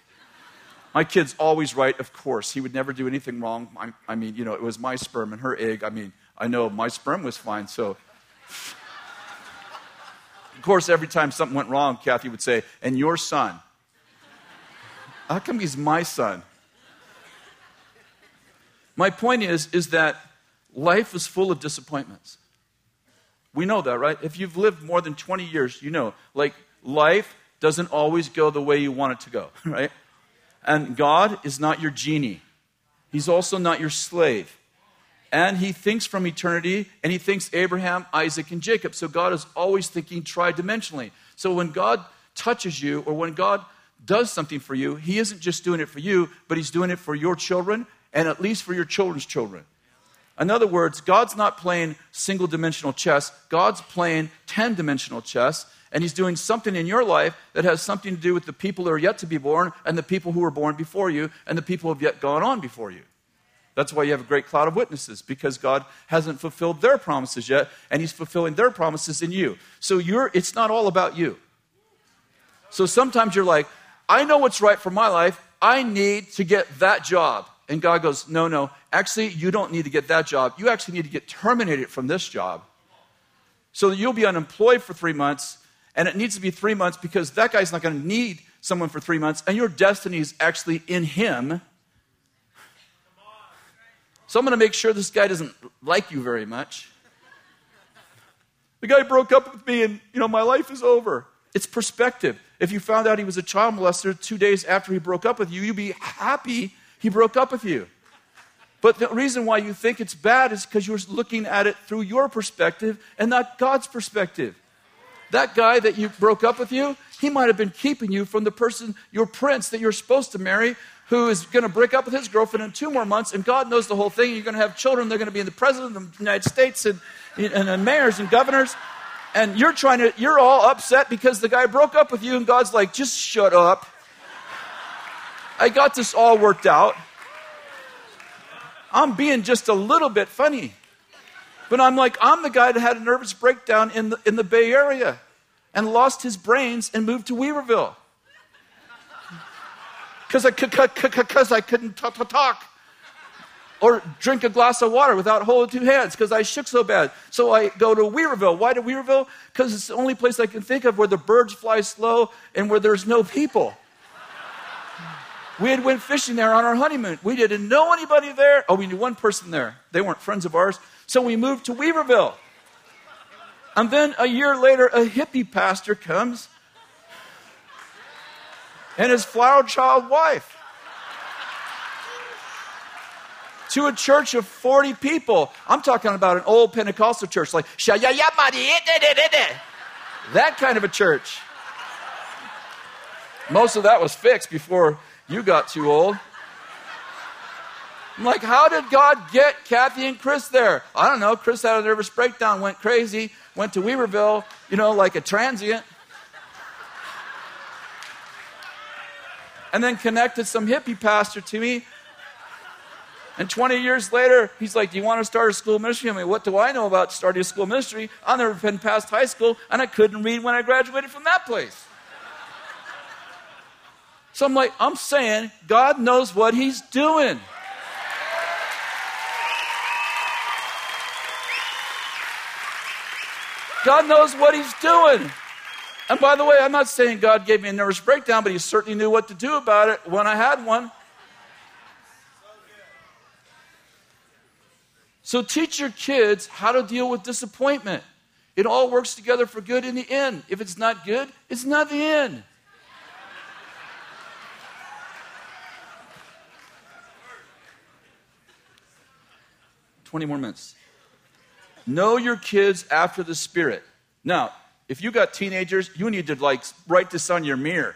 My kid's always right, of course. He would never do anything wrong. I, I mean, you know, it was my sperm and her egg. I mean, I know my sperm was fine, so. Course, every time something went wrong, Kathy would say, and your son. How come he's my son? My point is, is that Life is full of disappointments. We know that, right? If you've lived more than 20 years, you know, like life doesn't always go the way you want it to go, right? And God is not your genie. He's also not your slave. And he thinks from eternity, and he thinks Abraham, Isaac, and Jacob. So God is always thinking tridimensionally. So when God touches you, or when God does something for you, he isn't just doing it for you, but he's doing it for your children, and at least for your children's children. In other words, God's not playing single dimensional chess, God's playing 10 dimensional chess, and He's doing something in your life that has something to do with the people who are yet to be born, and the people who were born before you, and the people who have yet gone on before you. That's why you have a great cloud of witnesses, because God hasn't fulfilled their promises yet, and He's fulfilling their promises in you. So you're, it's not all about you. So sometimes you're like, I know what's right for my life. I need to get that job. And God goes, No, no, actually, you don't need to get that job. You actually need to get terminated from this job. So that you'll be unemployed for three months, and it needs to be three months because that guy's not going to need someone for three months, and your destiny is actually in him. So I'm going to make sure this guy doesn't like you very much. The guy broke up with me, and you know, my life is over. It's perspective. If you found out he was a child molester two days after he broke up with you, you'd be happy he broke up with you. But the reason why you think it's bad is because you're looking at it through your perspective and not God's perspective. That guy that you broke up with you, he might have been keeping you from the person, your prince that you're supposed to marry, who is going to break up with his girlfriend in two more months, and God knows the whole thing. You're going to have children. They're going to be in the president of the United States and, and, and mayors and governors. And you're trying to, you're all upset because the guy broke up with you, and God's like, just shut up. I got this all worked out. I'm being just a little bit funny. But I'm like, I'm the guy that had a nervous breakdown in the, in the Bay Area and lost his brains and moved to Weaverville. Because I, I couldn't talk. or drink a glass of water without holding two hands because I shook so bad. So I go to Weaverville. Why to Weaverville? Because it's the only place I can think of where the birds fly slow and where there's no people. We had went fishing there on our honeymoon. We didn't know anybody there. Oh, we knew one person there. They weren't friends of ours. So we moved to Weaverville. And then a year later, a hippie pastor comes and his flower child wife to a church of 40 people. I'm talking about an old Pentecostal church, like eh, that kind of a church. Most of that was fixed before you got too old. I'm like, how did God get Kathy and Kris there? I don't know. Kris had a nervous breakdown, went crazy, went to Weaverville, you know, like a transient. And then connected some hippie pastor to me. And 20 years later, he's like, Do you want to start a school ministry? I mean, what do I know about starting a school ministry? I've never been past high school, and I couldn't read when I graduated from that place. So I'm like, I'm saying God knows what He's doing. God knows what He's doing. And by the way, I'm not saying God gave me a nervous breakdown, but He certainly knew what to do about it when I had one. So teach your kids how to deal with disappointment. It all works together for good in the end. If it's not good, it's not the end. 20 more minutes. Know your kids after the Spirit. Now, if you got teenagers, you need to like write this on your mirror.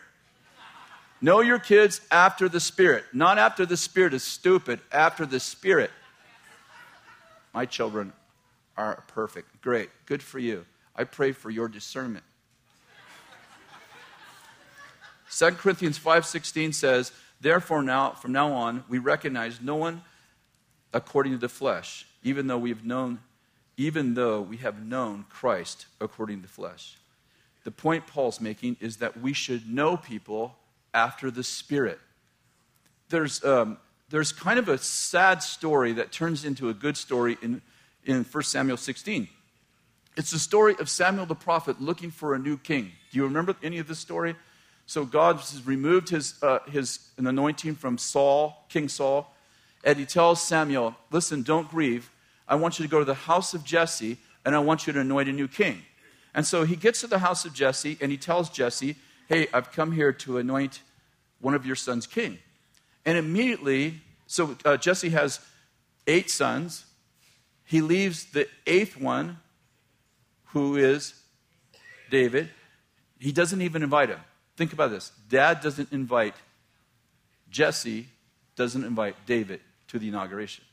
Know your kids after the Spirit. Not after the Spirit is stupid, after the Spirit. My children are perfect. Great. Good for you. I pray for your discernment. 2 Corinthians 5:16 says, "Therefore now from now on we recognize no one according to the flesh even though we've known, even though we have known Christ according to the flesh. The point Paul's making is that we should know people after the Spirit. There's, um, there's kind of a sad story that turns into a good story in, in 1 Samuel 16. It's the story of Samuel the prophet looking for a new king. Do you remember any of this story? So God has removed his, uh, his an anointing from Saul, King Saul, and he tells Samuel, Listen, don't grieve. I want you to go to the house of Jesse, and I want you to anoint a new king. And so he gets to the house of Jesse, and he tells Jesse, Hey, I've come here to anoint one of your sons king. And immediately, so uh, Jesse has eight sons. He leaves the eighth one, who is David. He doesn't even invite him. Think about this. Dad doesn't invite Jesse, doesn't invite David to the inauguration.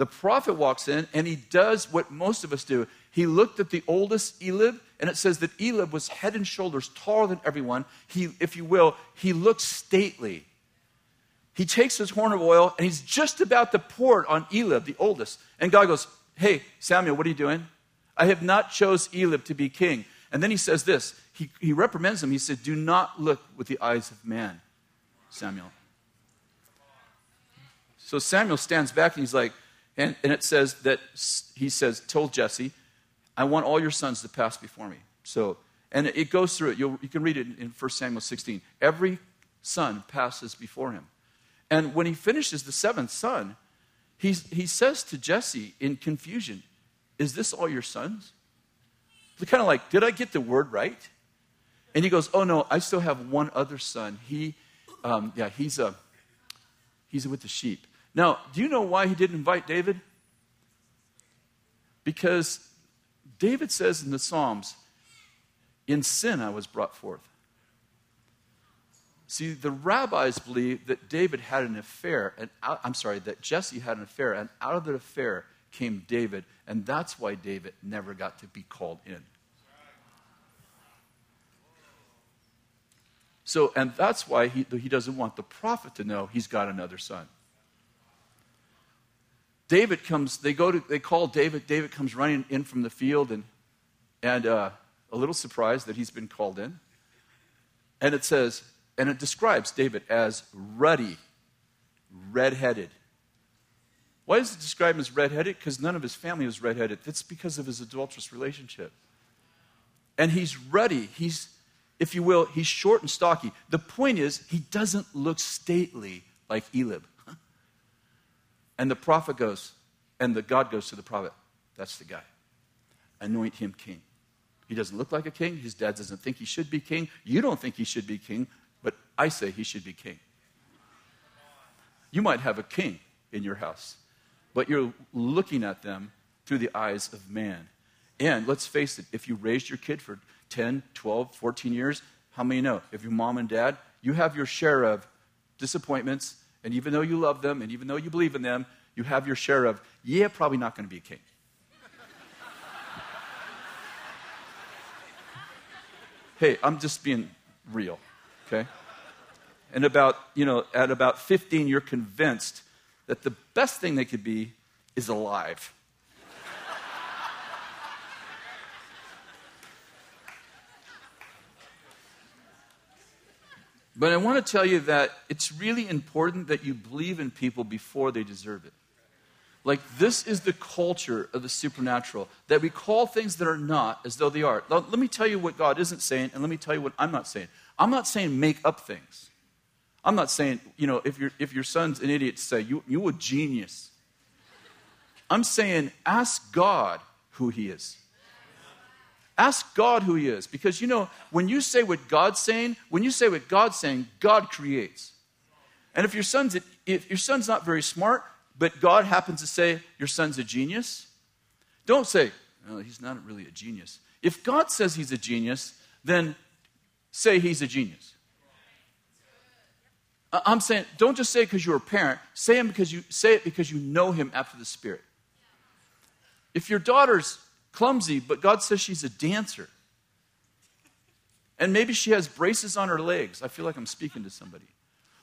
The prophet walks in and he does what most of us do. He looked at the oldest Eliab, and it says that Eliab was head and shoulders taller than everyone. He, if you will, he looked stately. He takes his horn of oil and he's just about to pour it on Eliab, the oldest. And God goes, Hey, Samuel, what are you doing? I have not chose Eliab to be king. And then he says this. He, he reprimands him. He said, Do not look with the eyes of man, Samuel. So Samuel stands back and he's like, and, and it says that he says, told Jesse, I want all your sons to pass before me. So, and it goes through it. You'll, you can read it in 1 Samuel 16. Every son passes before him. And when he finishes the seventh son, he, he says to Jesse in confusion, Is this all your sons? Kind of like, Did I get the word right? And he goes, Oh no, I still have one other son. He, um, yeah, he's a, he's with the sheep. Now, do you know why he didn't invite David? Because David says in the Psalms, In sin I was brought forth. See, the rabbis believe that David had an affair, and I'm sorry, that Jesse had an affair, and out of the affair came David, and that's why David never got to be called in. So, and that's why he, he doesn't want the prophet to know he's got another son. David comes, they go to, they call David. David comes running in from the field and, and uh, a little surprised that he's been called in. And it says, and it describes David as ruddy, redheaded, Why does it describe him as redheaded? Because none of his family was redheaded. That's because of his adulterous relationship. And he's ruddy. He's, if you will, he's short and stocky. The point is, he doesn't look stately like Eliab. And the prophet goes, and the God goes to the prophet, that's the guy. Anoint him king. He doesn't look like a king. His dad doesn't think he should be king. You don't think he should be king, but I say he should be king. You might have a king in your house, but you're looking at them through the eyes of man. And let's face it, if you raised your kid for 10, 12, 14 years, how many know? If your mom and dad, you have your share of disappointments, and even though you love them, and even though you believe in them, you have your share of, yeah, probably not going to be a king. hey, I'm just being real, okay? And about, you know, at about 15, you're convinced that the best thing they could be is alive. But I want to tell you that it's really important that you believe in people before they deserve it. Like, this is the culture of the supernatural, that we call things that are not as though they are. Now, let me tell you what God isn't saying, and let me tell you what I'm not saying. I'm not saying make up things. I'm not saying, you know, if, you if your son's an idiot, say, you, you a genius. I'm saying, ask God who he is. Ask God who he is. Because, you know, when you say what God's saying, when you say what God's saying, God creates. And if your son's, if your son's not very smart, but God happens to say your son's a genius, don't say, well, he's not really a genius. If God says he's a genius, then say he's a genius. I'm saying, don't just say it because you're a parent. Say him because you say it because you know him after the Spirit. If your daughter's clumsy, but God says she's a dancer, and maybe she has braces on her legs. I feel like I'm speaking to somebody.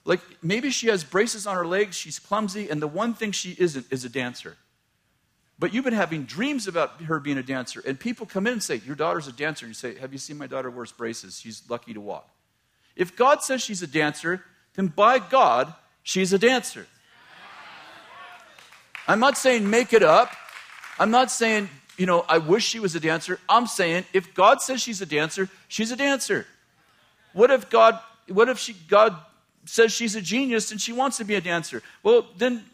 Like maybe she has braces on her legs, she's clumsy, and the one thing she isn't is a dancer. But you've been having dreams about her being a dancer, and people come in and say, Your daughter's a dancer. And you say, Have you seen my daughter wears braces? She's lucky to walk. If God says she's a dancer, then by God, she's a dancer. I'm not saying make it up. I'm not saying, you know, I wish she was a dancer. I'm saying if God says she's a dancer, she's a dancer. What if God, what if she, God says she's a genius and she wants to be a dancer. Well, then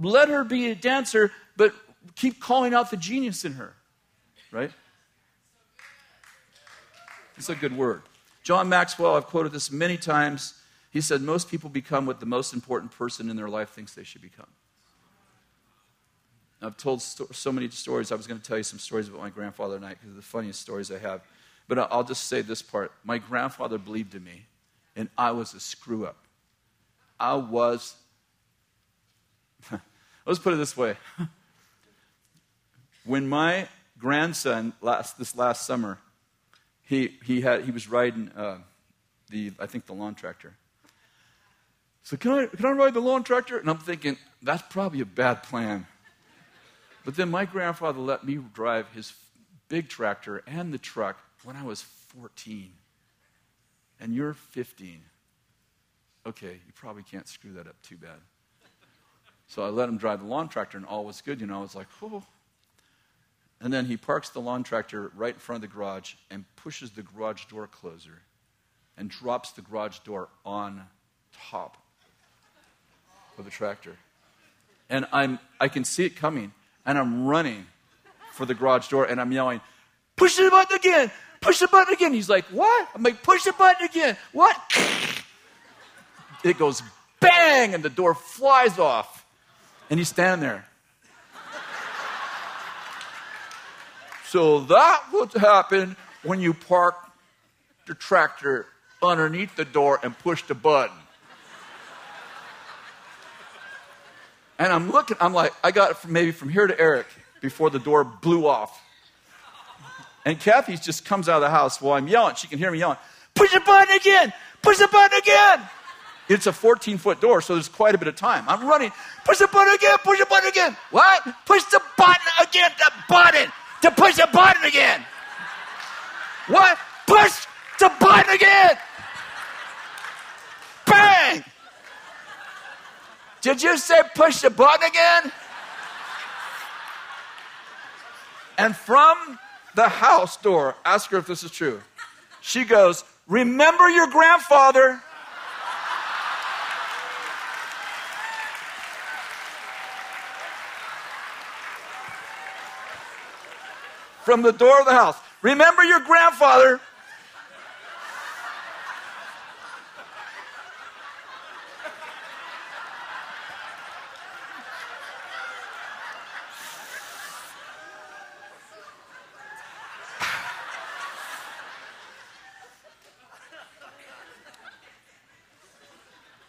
let her be a dancer, but keep calling out the genius in her. Right? It's a good word. John Maxwell, I've quoted this many times. He said, Most people become what the most important person in their life thinks they should become. I've told so many stories. I was going to tell you some stories about my grandfather tonight because the funniest stories I have. But I'll just say this part. My grandfather believed in me and I was a screw up. I was, let's put it this way. when my grandson, last, this last summer, he, he, had, he was riding uh, the, I think, the lawn tractor. So, can I, can I ride the lawn tractor? And I'm thinking, that's probably a bad plan. But then my grandfather let me drive his big tractor and the truck when I was 14 and you're 15, okay, you probably can't screw that up too bad. So I let him drive the lawn tractor, and all was good. You know, I was like, oh. And then he parks the lawn tractor right in front of the garage and pushes the garage door closer and drops the garage door on top of the tractor. And I'm, I can see it coming, and I'm running for the garage door, and I'm yelling, Push the button again! push the button again. He's like, what? I'm like, push the button again. What? It goes bang, and the door flies off. And he's standing there. So that would happen when you park the tractor underneath the door and push the button. And I'm looking, I'm like, I got it from maybe from here to Eric before the door blew off. And Kathy just comes out of the house while I'm yelling. She can hear me yelling, push the button again, push the button again. It's a 14 foot door, so there's quite a bit of time. I'm running, push the button again, push the button again. What? Push the button again, the button, to push the button again. What? Push the button again. Bang! Did you say push the button again? And from the house door, ask her if this is true. She goes, Remember your grandfather. From the door of the house, remember your grandfather.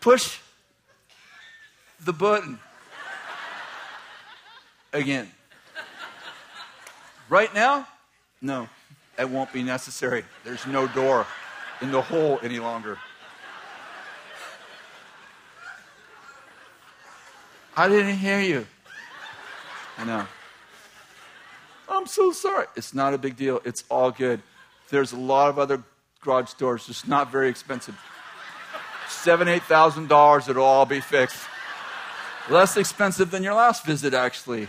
Push the button again. Right now? No, it won't be necessary. There's no door in the hole any longer. I didn't hear you. I know. I'm so sorry. It's not a big deal. It's all good. There's a lot of other garage doors, just not very expensive seven, eight thousand dollars, it'll all be fixed. Less expensive than your last visit, actually.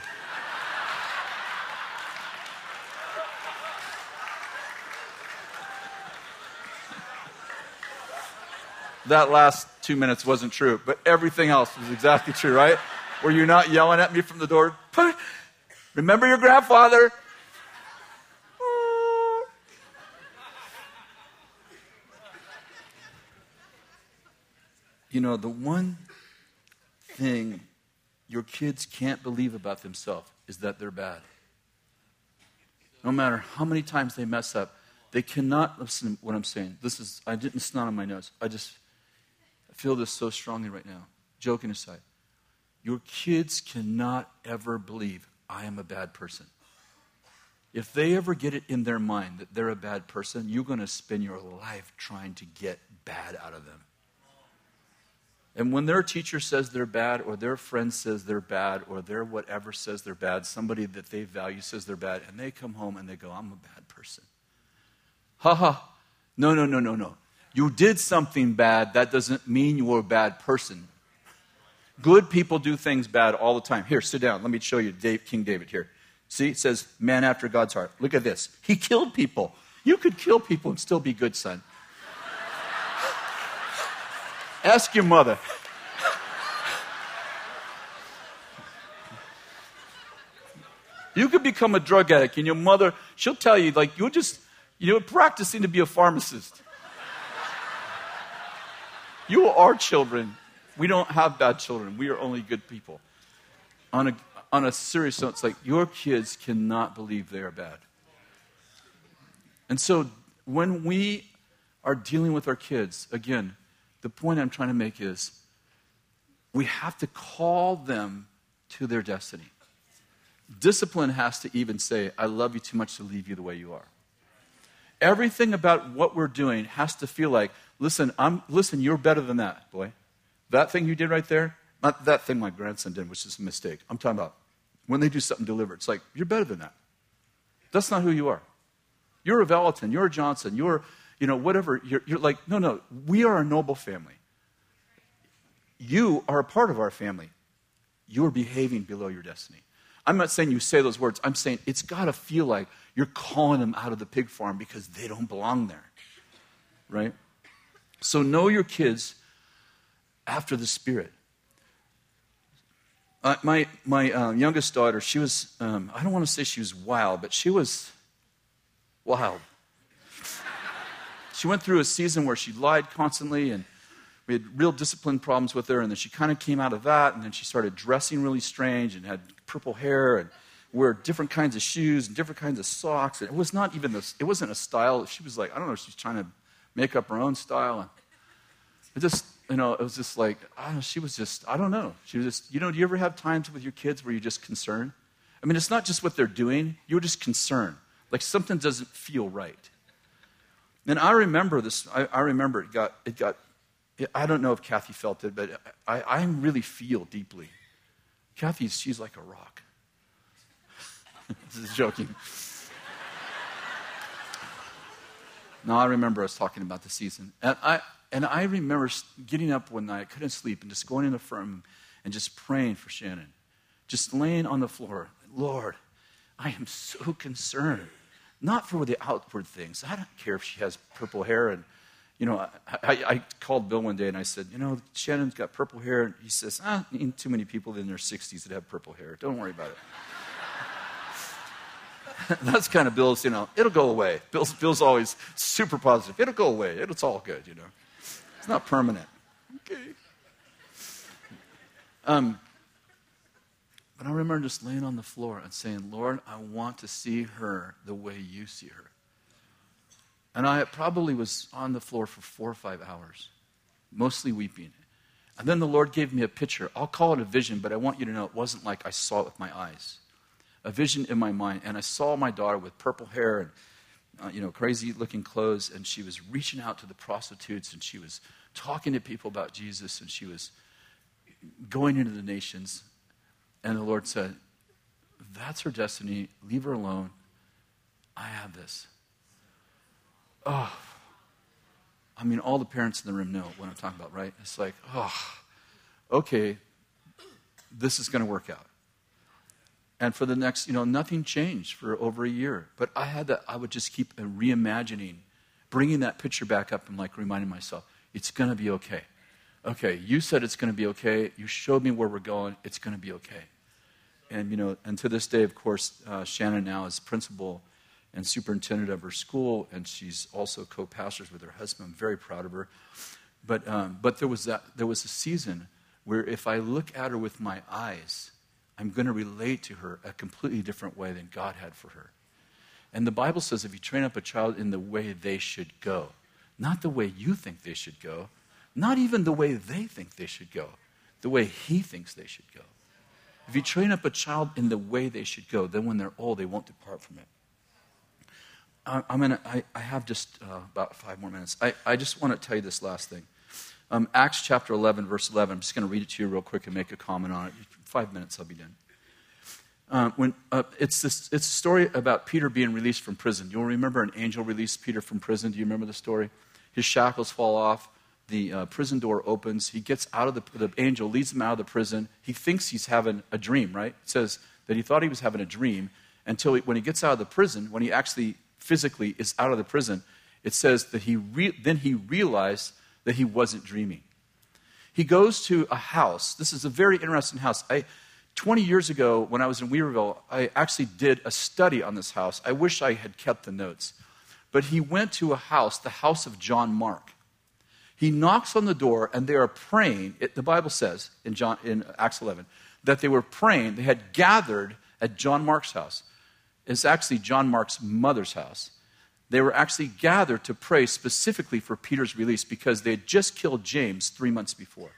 That last two minutes wasn't true, but everything else was exactly true, right? Were you not yelling at me from the door? Remember your grandfather? You know, the one thing your kids can't believe about themselves is that they're bad. No matter how many times they mess up, they cannot listen to what I'm saying. This is I didn't snot on my nose. I just I feel this so strongly right now. Joking aside. Your kids cannot ever believe I am a bad person. If they ever get it in their mind that they're a bad person, you're going to spend your life trying to get bad out of them. And when their teacher says they're bad, or their friend says they're bad, or their whatever says they're bad, somebody that they value says they're bad, and they come home and they go, I'm a bad person. Ha ha. No, no, no, no, no. You did something bad. That doesn't mean you're a bad person. Good people do things bad all the time. Here, sit down. Let me show you Dave, King David here. See, it says, man after God's heart. Look at this. He killed people. You could kill people and still be good, son. Ask your mother. You could become a drug addict, and your mother, she'll tell you, like, you're just, you're practicing to be a pharmacist. You are children. We don't have bad children. We are only good people. On a, on a serious note, it's like your kids cannot believe they are bad. And so when we are dealing with our kids, again, the point I'm trying to make is we have to call them to their destiny. Discipline has to even say, I love you too much to leave you the way you are. Everything about what we're doing has to feel like, listen, I'm listen, you're better than that, boy. That thing you did right there, not that thing my grandson did, which is a mistake. I'm talking about when they do something deliberate. It's like, you're better than that. That's not who you are. You're a Vallotton, you're a Johnson, you're you know, whatever. You're, you're like, no, no, we are a noble family. You are a part of our family. You are behaving below your destiny. I'm not saying you say those words. I'm saying it's got to feel like you're calling them out of the pig farm because they don't belong there. Right? So know your kids after the Spirit. Uh, my my uh, youngest daughter, she was, um, I don't want to say she was wild, but she was wild. She went through a season where she lied constantly and we had real discipline problems with her and then she kind of came out of that and then she started dressing really strange and had purple hair and wore different kinds of shoes and different kinds of socks and it was not even this it wasn't a style she was like i don't know she's trying to make up her own style and it just you know it was just like know, she was just i don't know she was just you know do you ever have times with your kids where you're just concerned i mean it's not just what they're doing you're just concerned like something doesn't feel right and I remember this, I, I remember it got, it got, I don't know if Kathy felt it, but I, I really feel deeply. Kathy, she's like a rock. this is joking. now, I remember us talking about the season. And I, and I remember getting up one night, I couldn't sleep, and just going in the firm and just praying for Shannon. Just laying on the floor. Lord, I am so concerned, not for the outward things. I don't care if she has purple hair. And, you know, I, I, I called Bill one day and I said, you know, Shannon's got purple hair. And he says, ah, too many people in their 60s that have purple hair. Don't worry about it. That's kind of Bill's, you know, it'll go away. Bill's, Bill's always super positive. It'll go away. It's all good, you know. It's not permanent. Okay. Um, but I remember just laying on the floor and saying, Lord, I want to see her the way you see her. And I probably was on the floor for four or five hours, mostly weeping. And then the Lord gave me a picture. I'll call it a vision, but I want you to know it wasn't like I saw it with my eyes. A vision in my mind. And I saw my daughter with purple hair and, uh, you know, crazy looking clothes. And she was reaching out to the prostitutes and she was talking to people about Jesus and she was going into the nations. And the Lord said, That's her destiny. Leave her alone. I have this. Oh, I mean, all the parents in the room know what I'm talking about, right? It's like, oh, okay, this is going to work out. And for the next, you know, nothing changed for over a year. But I had that, I would just keep reimagining, bringing that picture back up and like reminding myself, it's going to be okay. Okay, you said it's going to be okay. You showed me where we're going. It's going to be okay and you know, and to this day, of course, uh, Shannon now is principal and superintendent of her school, and she's also co-pastors with her husband. I'm very proud of her. But um, but there was that there was a season where if I look at her with my eyes, I'm going to relate to her a completely different way than God had for her. And the Bible says if you train up a child in the way they should go, not the way you think they should go, not even the way they think they should go, the way He thinks they should go. If you train up a child in the way they should go, then when they're old, they won't depart from it. I'm gonna, I, I have just uh, about five more minutes. I, I just want to tell you this last thing. Um, Acts chapter 11, verse 11. I'm just going to read it to you real quick and make a comment on it. Five minutes, I'll be done. Uh, when, uh, it's, this, it's a story about Peter being released from prison. You'll remember an angel released Peter from prison. Do you remember the story? His shackles fall off the uh, prison door opens. He gets out of the, the angel, leads him out of the prison. He thinks he's having a dream, right? It says that he thought he was having a dream until he, when he gets out of the prison, when he actually physically is out of the prison, it says that he re, then he realized that he wasn't dreaming. He goes to a house. This is a very interesting house. I, 20 years ago, when I was in Weaverville, I actually did a study on this house. I wish I had kept the notes. But he went to a house, the house of John Mark. He knocks on the door and they are praying. It, the Bible says in, John, in Acts 11 that they were praying. They had gathered at John Mark's house. It's actually John Mark's mother's house. They were actually gathered to pray specifically for Peter's release because they had just killed James three months before.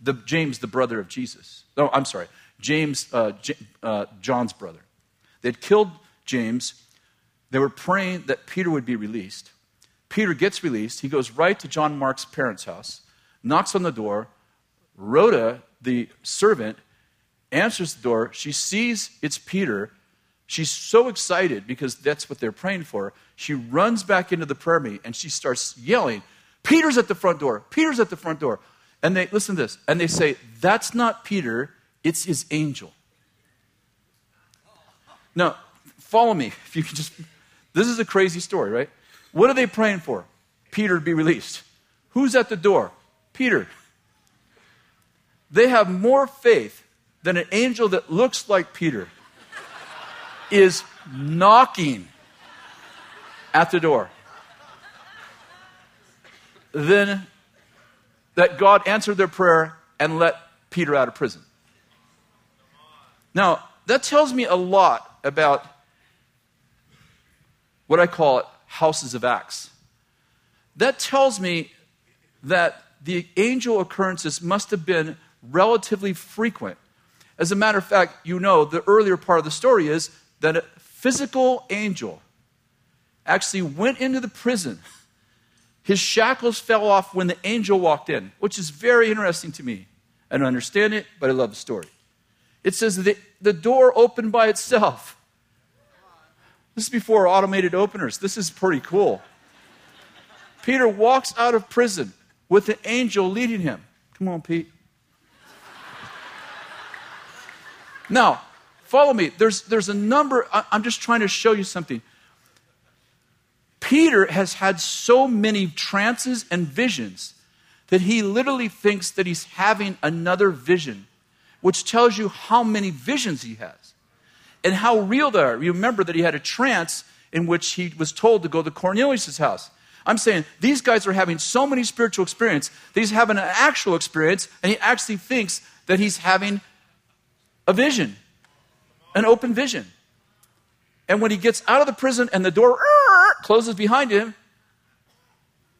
The, James, the brother of Jesus. Oh, I'm sorry. James, uh, J- uh, John's brother. They had killed James. They were praying that Peter would be released. Peter gets released. He goes right to John Mark's parents' house, knocks on the door. Rhoda, the servant, answers the door. She sees it's Peter. She's so excited because that's what they're praying for. She runs back into the prayer meeting and she starts yelling, Peter's at the front door. Peter's at the front door. And they listen to this. And they say, That's not Peter, it's his angel. Now, follow me. If you can just this is a crazy story, right? What are they praying for? Peter to be released. Who's at the door? Peter. They have more faith than an angel that looks like Peter is knocking at the door. Then that God answered their prayer and let Peter out of prison. Now, that tells me a lot about what I call it houses of Acts. That tells me that the angel occurrences must have been relatively frequent. As a matter of fact, you know, the earlier part of the story is that a physical angel actually went into the prison. His shackles fell off when the angel walked in, which is very interesting to me. I don't understand it, but I love the story. It says that the door opened by itself. This is before automated openers. This is pretty cool. Peter walks out of prison with an angel leading him. Come on, Pete. Now, follow me. There's, there's a number, I'm just trying to show you something. Peter has had so many trances and visions that he literally thinks that he's having another vision, which tells you how many visions he has and how real they are. You remember that he had a trance in which he was told to go to Cornelius' house. I'm saying these guys are having so many spiritual experience that he's having an actual experience, and he actually thinks that he's having a vision, an open vision. And when he gets out of the prison and the door closes behind him,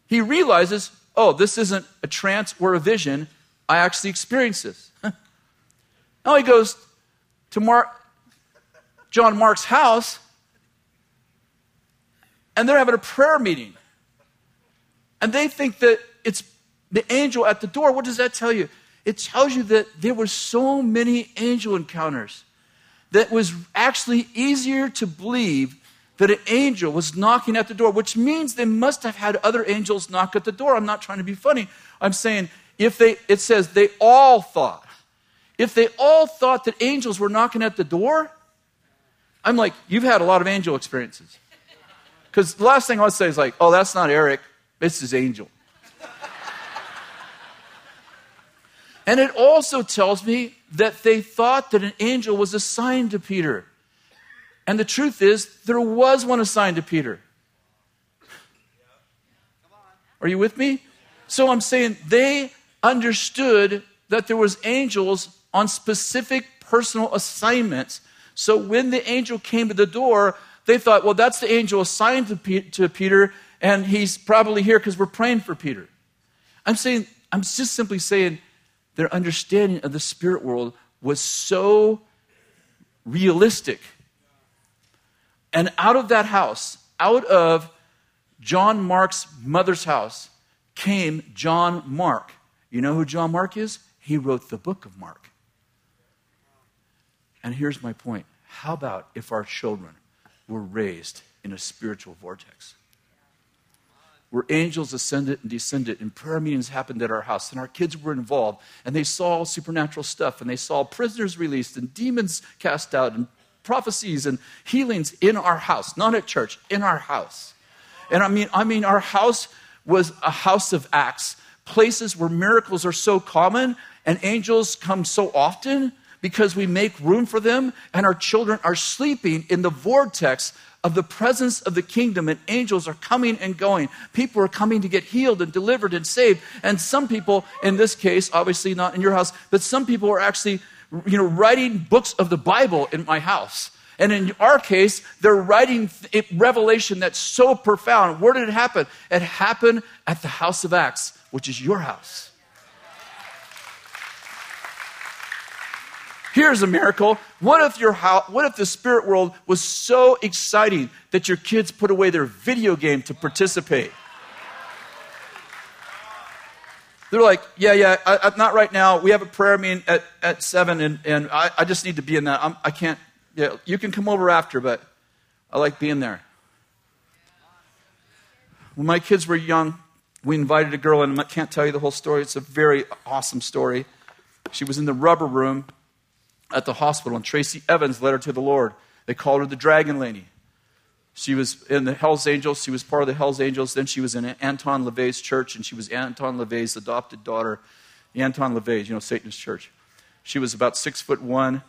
he realizes, oh, this isn't a trance or a vision. I actually experienced this. now he goes to Mark, John Mark's house, and they're having a prayer meeting. And they think that it's the angel at the door. What does that tell you? It tells you that there were so many angel encounters that was actually easier to believe that an angel was knocking at the door, which means they must have had other angels knock at the door. I'm not trying to be funny. I'm saying if they it says they all thought. If they all thought that angels were knocking at the door, I'm like, you've had a lot of angel experiences. Because the last thing I want to say is like, oh, that's not Eric, this is Angel. and it also tells me that they thought that an angel was assigned to Peter. And the truth is, there was one assigned to Peter. Are you with me? So I'm saying they understood that there was angels on specific personal assignments. So when the angel came to the door, they thought, well, that's the angel assigned to, to Peter, and he's probably here because we're praying for Peter. I'm saying, I'm just simply saying their understanding of the spirit world was so realistic. And out of that house, out of John Mark's mother's house, came John Mark. You know who John Mark is? He wrote the book of Mark. And here's my point how about if our children were raised in a spiritual vortex? where angels ascended and descended, and prayer meetings happened at our house, and our kids were involved, and they saw supernatural stuff, and they saw prisoners released, and demons cast out, and prophecies and healings in our house, not at church, in our house. And I mean, I mean, our house was a house of acts, places where miracles are so common and angels come so often because we make room for them, and our children are sleeping in the vortex of the presence of the kingdom, and angels are coming and going. People are coming to get healed and delivered and saved. And some people, in this case, obviously not in your house, but some people are actually you know, writing books of the Bible in my house. And in our case, they're writing revelation that's so profound. Where did it happen? It happened at the house of Acts, which is your house. Here's a miracle. What if your what if the spirit world was so exciting that your kids put away their video game to participate? They're like, yeah, yeah, I, I, not right now. We have a prayer meeting at, at 7, and, and I, I just need to be in that. I'm, I can not yeah, you can come over after, but I like being there. When my kids were young, we invited a girl, and I can't tell you the whole story. It's a very awesome story. She was in the rubber room at the hospital, and Tracy Evans led her to the Lord. They called her the Dragon Lady. She was in the Hells Angels. She was part of the Hells Angels. Then she was in Anton LaVey's church, and she was Anton LaVey's adopted daughter. Anton LaVey's, you know, Satan's church. She was about six foot one.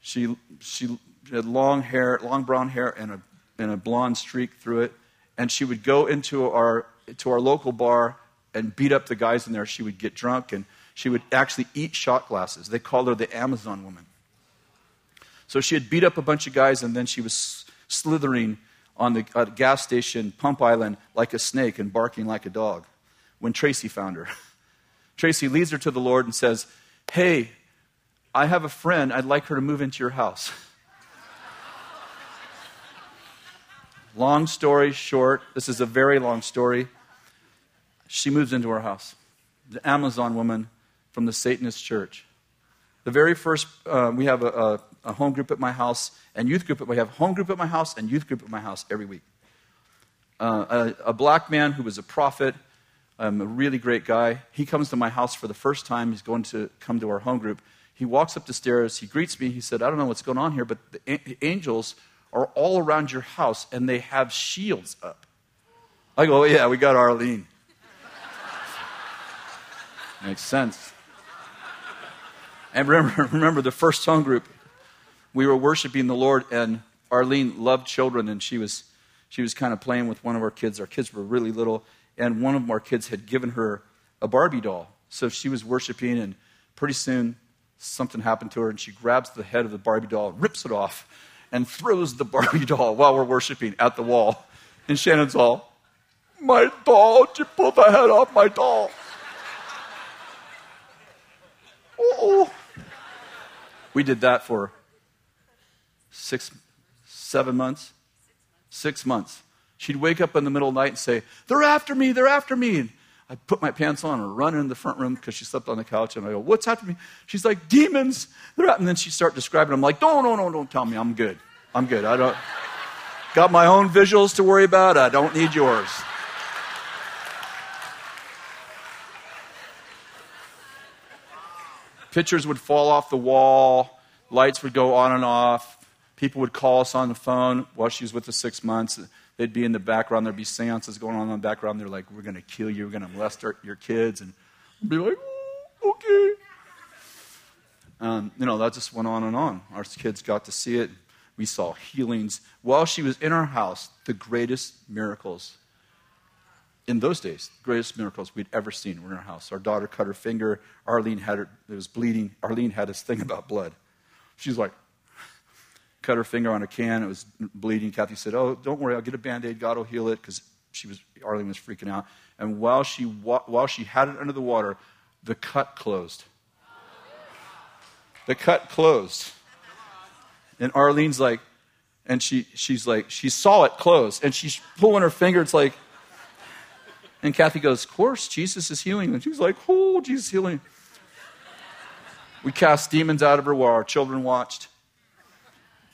She, she had long hair, long brown hair, and a, and a blonde streak through it. And she would go into our, to our local bar and beat up the guys in there. She would get drunk, and she would actually eat shot glasses. They called her the Amazon woman. So she had beat up a bunch of guys, and then she was slithering on the uh, gas station, Pump Island, like a snake and barking like a dog when Tracy found her. Tracy leads her to the Lord and says, Hey, I have a friend. I'd like her to move into your house. long story short, this is a very long story. She moves into our house. The Amazon woman from the Satanist church. The very first, uh, we have a, a, a, home group at my house and youth group. At, we have home group at my house and youth group at my house every week. Uh, a, a, black man who was a prophet, um, a really great guy. He comes to my house for the first time. He's going to come to our home group. He walks up the stairs. He greets me. He said, I don't know what's going on here, but the angels are all around your house and they have shields up. I go, oh, yeah, we got Arlene. Makes sense. And remember, remember the first home group, we were worshiping the Lord, and Arlene loved children, and she was, she was kind of playing with one of our kids. Our kids were really little, and one of our kids had given her a Barbie doll. So she was worshiping, and pretty soon something happened to her, and she grabs the head of the Barbie doll, rips it off, and throws the Barbie doll while we're worshiping at the wall. And Shannon's all, My doll, you pull the head off my doll. Oh. We did that for six, seven months. Six months. She'd wake up in the middle of the night and say, They're after me, they're after me. And I put my pants on and run in the front room because she slept on the couch. And I go, What's after me? She's like, Demons. They're out. And then she'd start describing. I'm like, No, no, no, don't tell me. I'm good. I'm good. I don't. Got my own visuals to worry about. I don't need yours. Pictures would fall off the wall, lights would go on and off. People would call us on the phone while she was with us six months. They'd be in the background. There'd be seances going on in the background. They're like, We're going to kill you. We're going to molest our, your kids. And I'd be like, Okay. Um, you know, that just went on and on. Our kids got to see it. We saw healings. While she was in our house, the greatest miracles in those days, the greatest miracles we'd ever seen were in our house. Our daughter cut her finger. Arlene had her, it was bleeding. Arlene had this thing about blood. She's like, cut her finger on a can. It was bleeding. Kathy said, Oh, don't worry, I'll get a band aid. God will heal it because she was, Arlene was freaking out. And while she, while she had it under the water, the cut closed. The cut closed. And Arlene's like, and she, she's like, she saw it close, and she's pulling her finger. It's like, and Kathy goes, Of course, Jesus is healing. And she's like, Oh, Jesus healing. We cast demons out of her while our children watched.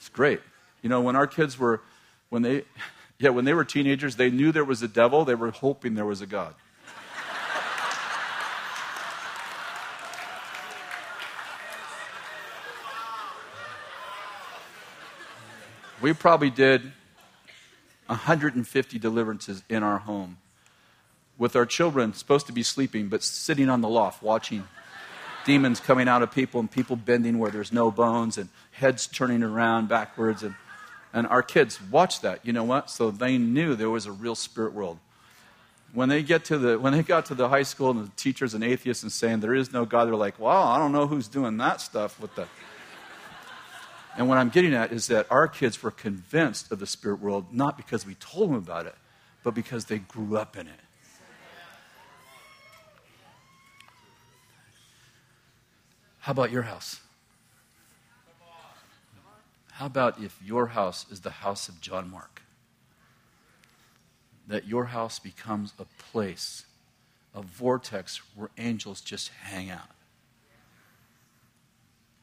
It's great. You know, when our kids were, when they, yeah, when they were teenagers, they knew there was a devil. They were hoping there was a God. we probably did 150 deliverances in our home with our children supposed to be sleeping, but sitting on the loft watching demons coming out of people and people bending where there's no bones and heads turning around backwards. And, and our kids watched that. You know what? So they knew there was a real spirit world. When they, get to the, when they got to the high school and the teachers and atheists and saying there is no God, they're like, wow, I don't know who's doing that stuff with the. And what I'm getting at is that our kids were convinced of the spirit world not because we told them about it, but because they grew up in it. How about your house? How about if your house is the house of John Mark? That your house becomes a place, a vortex where angels just hang out.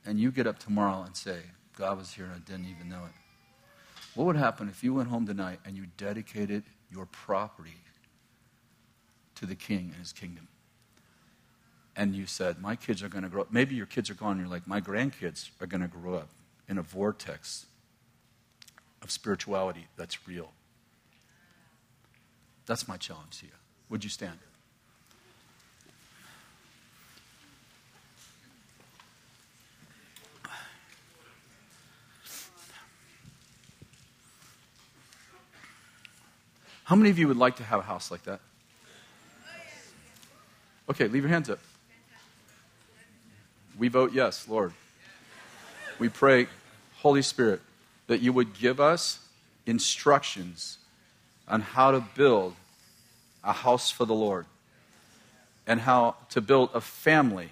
And you get up tomorrow and say, God was here and I didn't even know it. What would happen if you went home tonight and you dedicated your property to the king and his kingdom? And you said, My kids are going to grow up. Maybe your kids are gone, and you're like, My grandkids are going to grow up in a vortex of spirituality that's real. That's my challenge to you. Would you stand? How many of you would like to have a house like that? Okay, leave your hands up. We vote yes, Lord. We pray, Holy Spirit, that you would give us instructions on how to build a house for the Lord and how to build a family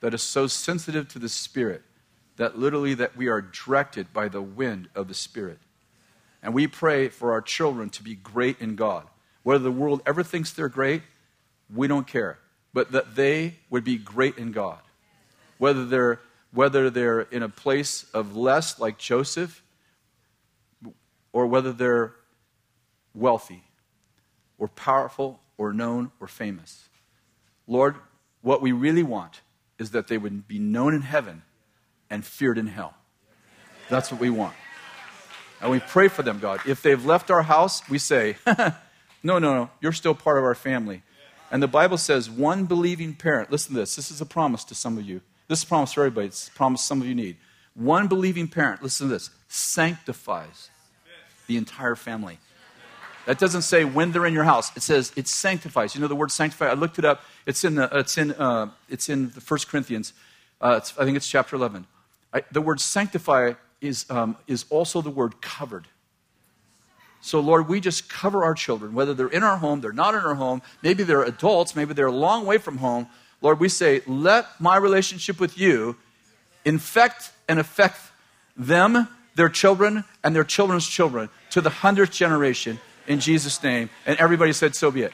that is so sensitive to the Spirit that literally that we are directed by the wind of the Spirit. And we pray for our children to be great in God. Whether the world ever thinks they're great, we don't care. But that they would be great in God whether they're, whether they're in a place of less, like Joseph, or whether they're wealthy, or powerful, or known, or famous. Lord, what we really want is that they would be known in heaven and feared in hell. That's what we want. And we pray for them, God. If they've left our house, we say, no, no, no, you're still part of our family. And the Bible says one believing parent, listen to this, this is a promise to some of you. This is a promise for everybody, it's a promise some of you need. One believing parent, listen to this, sanctifies the entire family. That doesn't say when they're in your house. It says it sanctifies. You know the word sanctify? I looked it up. It's in, the, it's in, uh, it's in the 1 Corinthians. Uh, I think it's chapter 11. I, the word sanctify is, um, is also the word covered. So, Lord, we just cover our children, whether they're in our home, they're not in our home, maybe they're adults, maybe they're a long way from home. Lord, we say, let my relationship with you infect and affect them, their children, and their children's children to the hundredth generation in Jesus' name. And everybody said, so be it.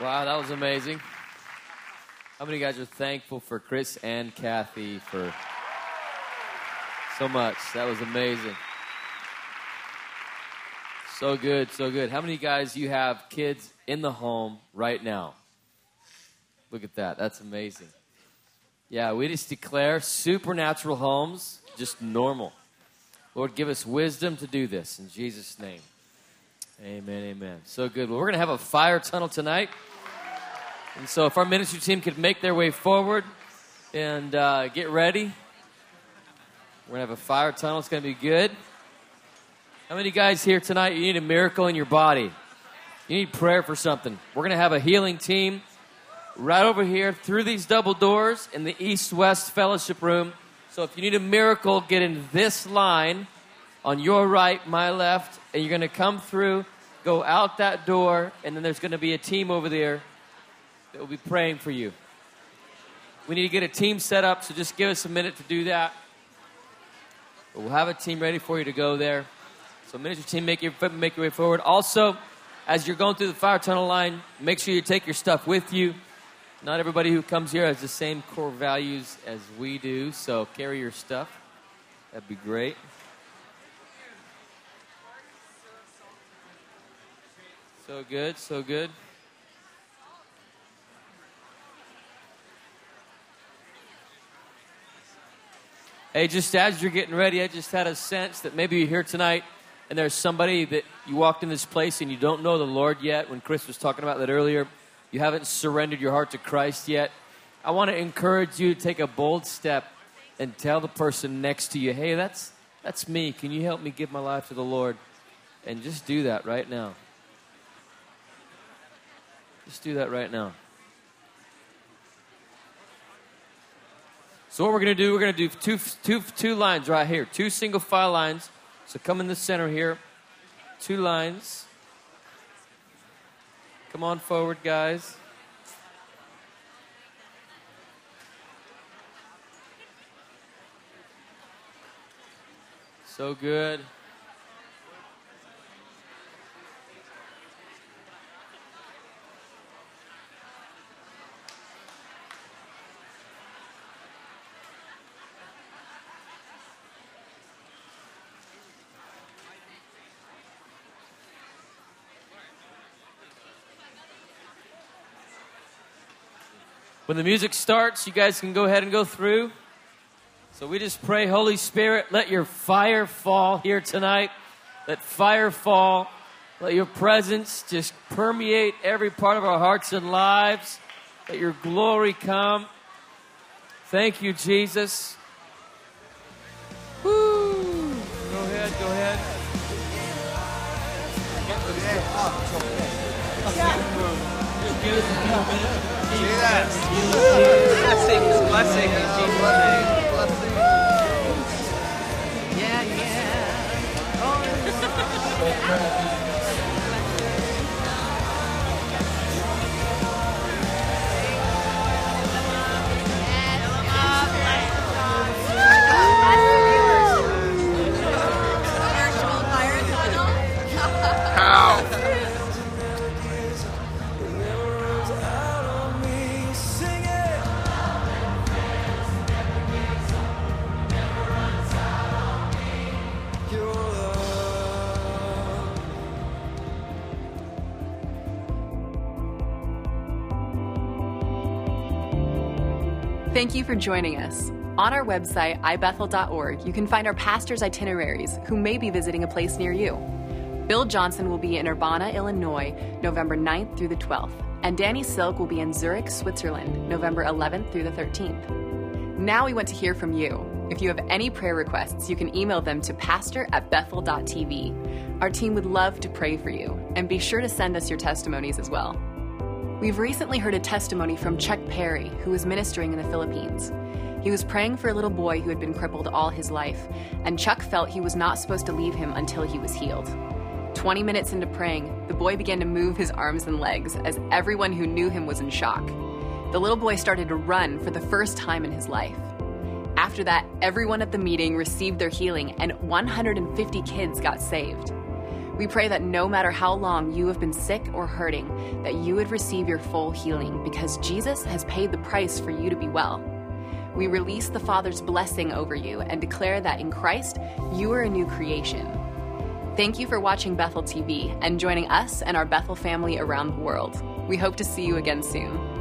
Wow, that was amazing. How many guys are thankful for Kris and Kathy for so much? That was amazing. So good, so good. How many guys you have kids in the home right now? Look at that. That's amazing. Yeah, we just declare supernatural homes just normal. Lord, give us wisdom to do this in Jesus' name. Amen, amen. So good. Well, we're going to have a fire tunnel tonight. And so, if our ministry team could make their way forward and uh, get ready, we're going to have a fire tunnel. It's going to be good. How many guys here tonight, you need a miracle in your body? You need prayer for something. We're going to have a healing team right over here through these double doors in the east west fellowship room. So, if you need a miracle, get in this line on your right, my left, and you're going to come through, go out that door, and then there's going to be a team over there that will be praying for you. We need to get a team set up, so just give us a minute to do that. But we'll have a team ready for you to go there. So, ministry team, make your make your way forward. Also, as you're going through the fire tunnel line, make sure you take your stuff with you. Not everybody who comes here has the same core values as we do, so carry your stuff. That'd be great. So good, so good. Hey, just as you're getting ready, I just had a sense that maybe you're here tonight and there's somebody that you walked in this place and you don't know the Lord yet. When Kris was talking about that earlier, you haven't surrendered your heart to Christ yet. I want to encourage you to take a bold step and tell the person next to you, hey, that's, that's me. Can you help me give my life to the Lord? And just do that right now. Just do that right now. So what we're going to do, we're going to do two, two, two lines right here, two single file lines. So come in the center here, two lines. Come on forward, guys. So good. When the music starts, you guys can go ahead and go through. So we just pray, Holy Spirit, let your fire fall here tonight. Let fire fall. Let your presence just permeate every part of our hearts and lives. Let your glory come. Thank you, Jesus. Woo! Go ahead, go ahead. Just give us a few minutes. Blessings, blessing in Jesus' name. Yeah, yeah. Oh, Thank you for joining us. On our website, ibethel.org, you can find our pastors' itineraries who may be visiting a place near you. Bill Johnson will be in Urbana, Illinois, November 9th through the 12th, and Danny Silk will be in Zurich, Switzerland, November 11th through the 13th. Now we want to hear from you. If you have any prayer requests, you can email them to pastor at bethel.tv. Our team would love to pray for you, and be sure to send us your testimonies as well. We've recently heard a testimony from Chuck Perry, who was ministering in the Philippines. He was praying for a little boy who had been crippled all his life, and Chuck felt he was not supposed to leave him until he was healed. 20 minutes into praying, the boy began to move his arms and legs as everyone who knew him was in shock. The little boy started to run for the first time in his life. After that, everyone at the meeting received their healing, and 150 kids got saved. We pray that no matter how long you have been sick or hurting, that you would receive your full healing because Jesus has paid the price for you to be well. We release the Father's blessing over you and declare that in Christ, you are a new creation. Thank you for watching Bethel TV and joining us and our Bethel family around the world. We hope to see you again soon.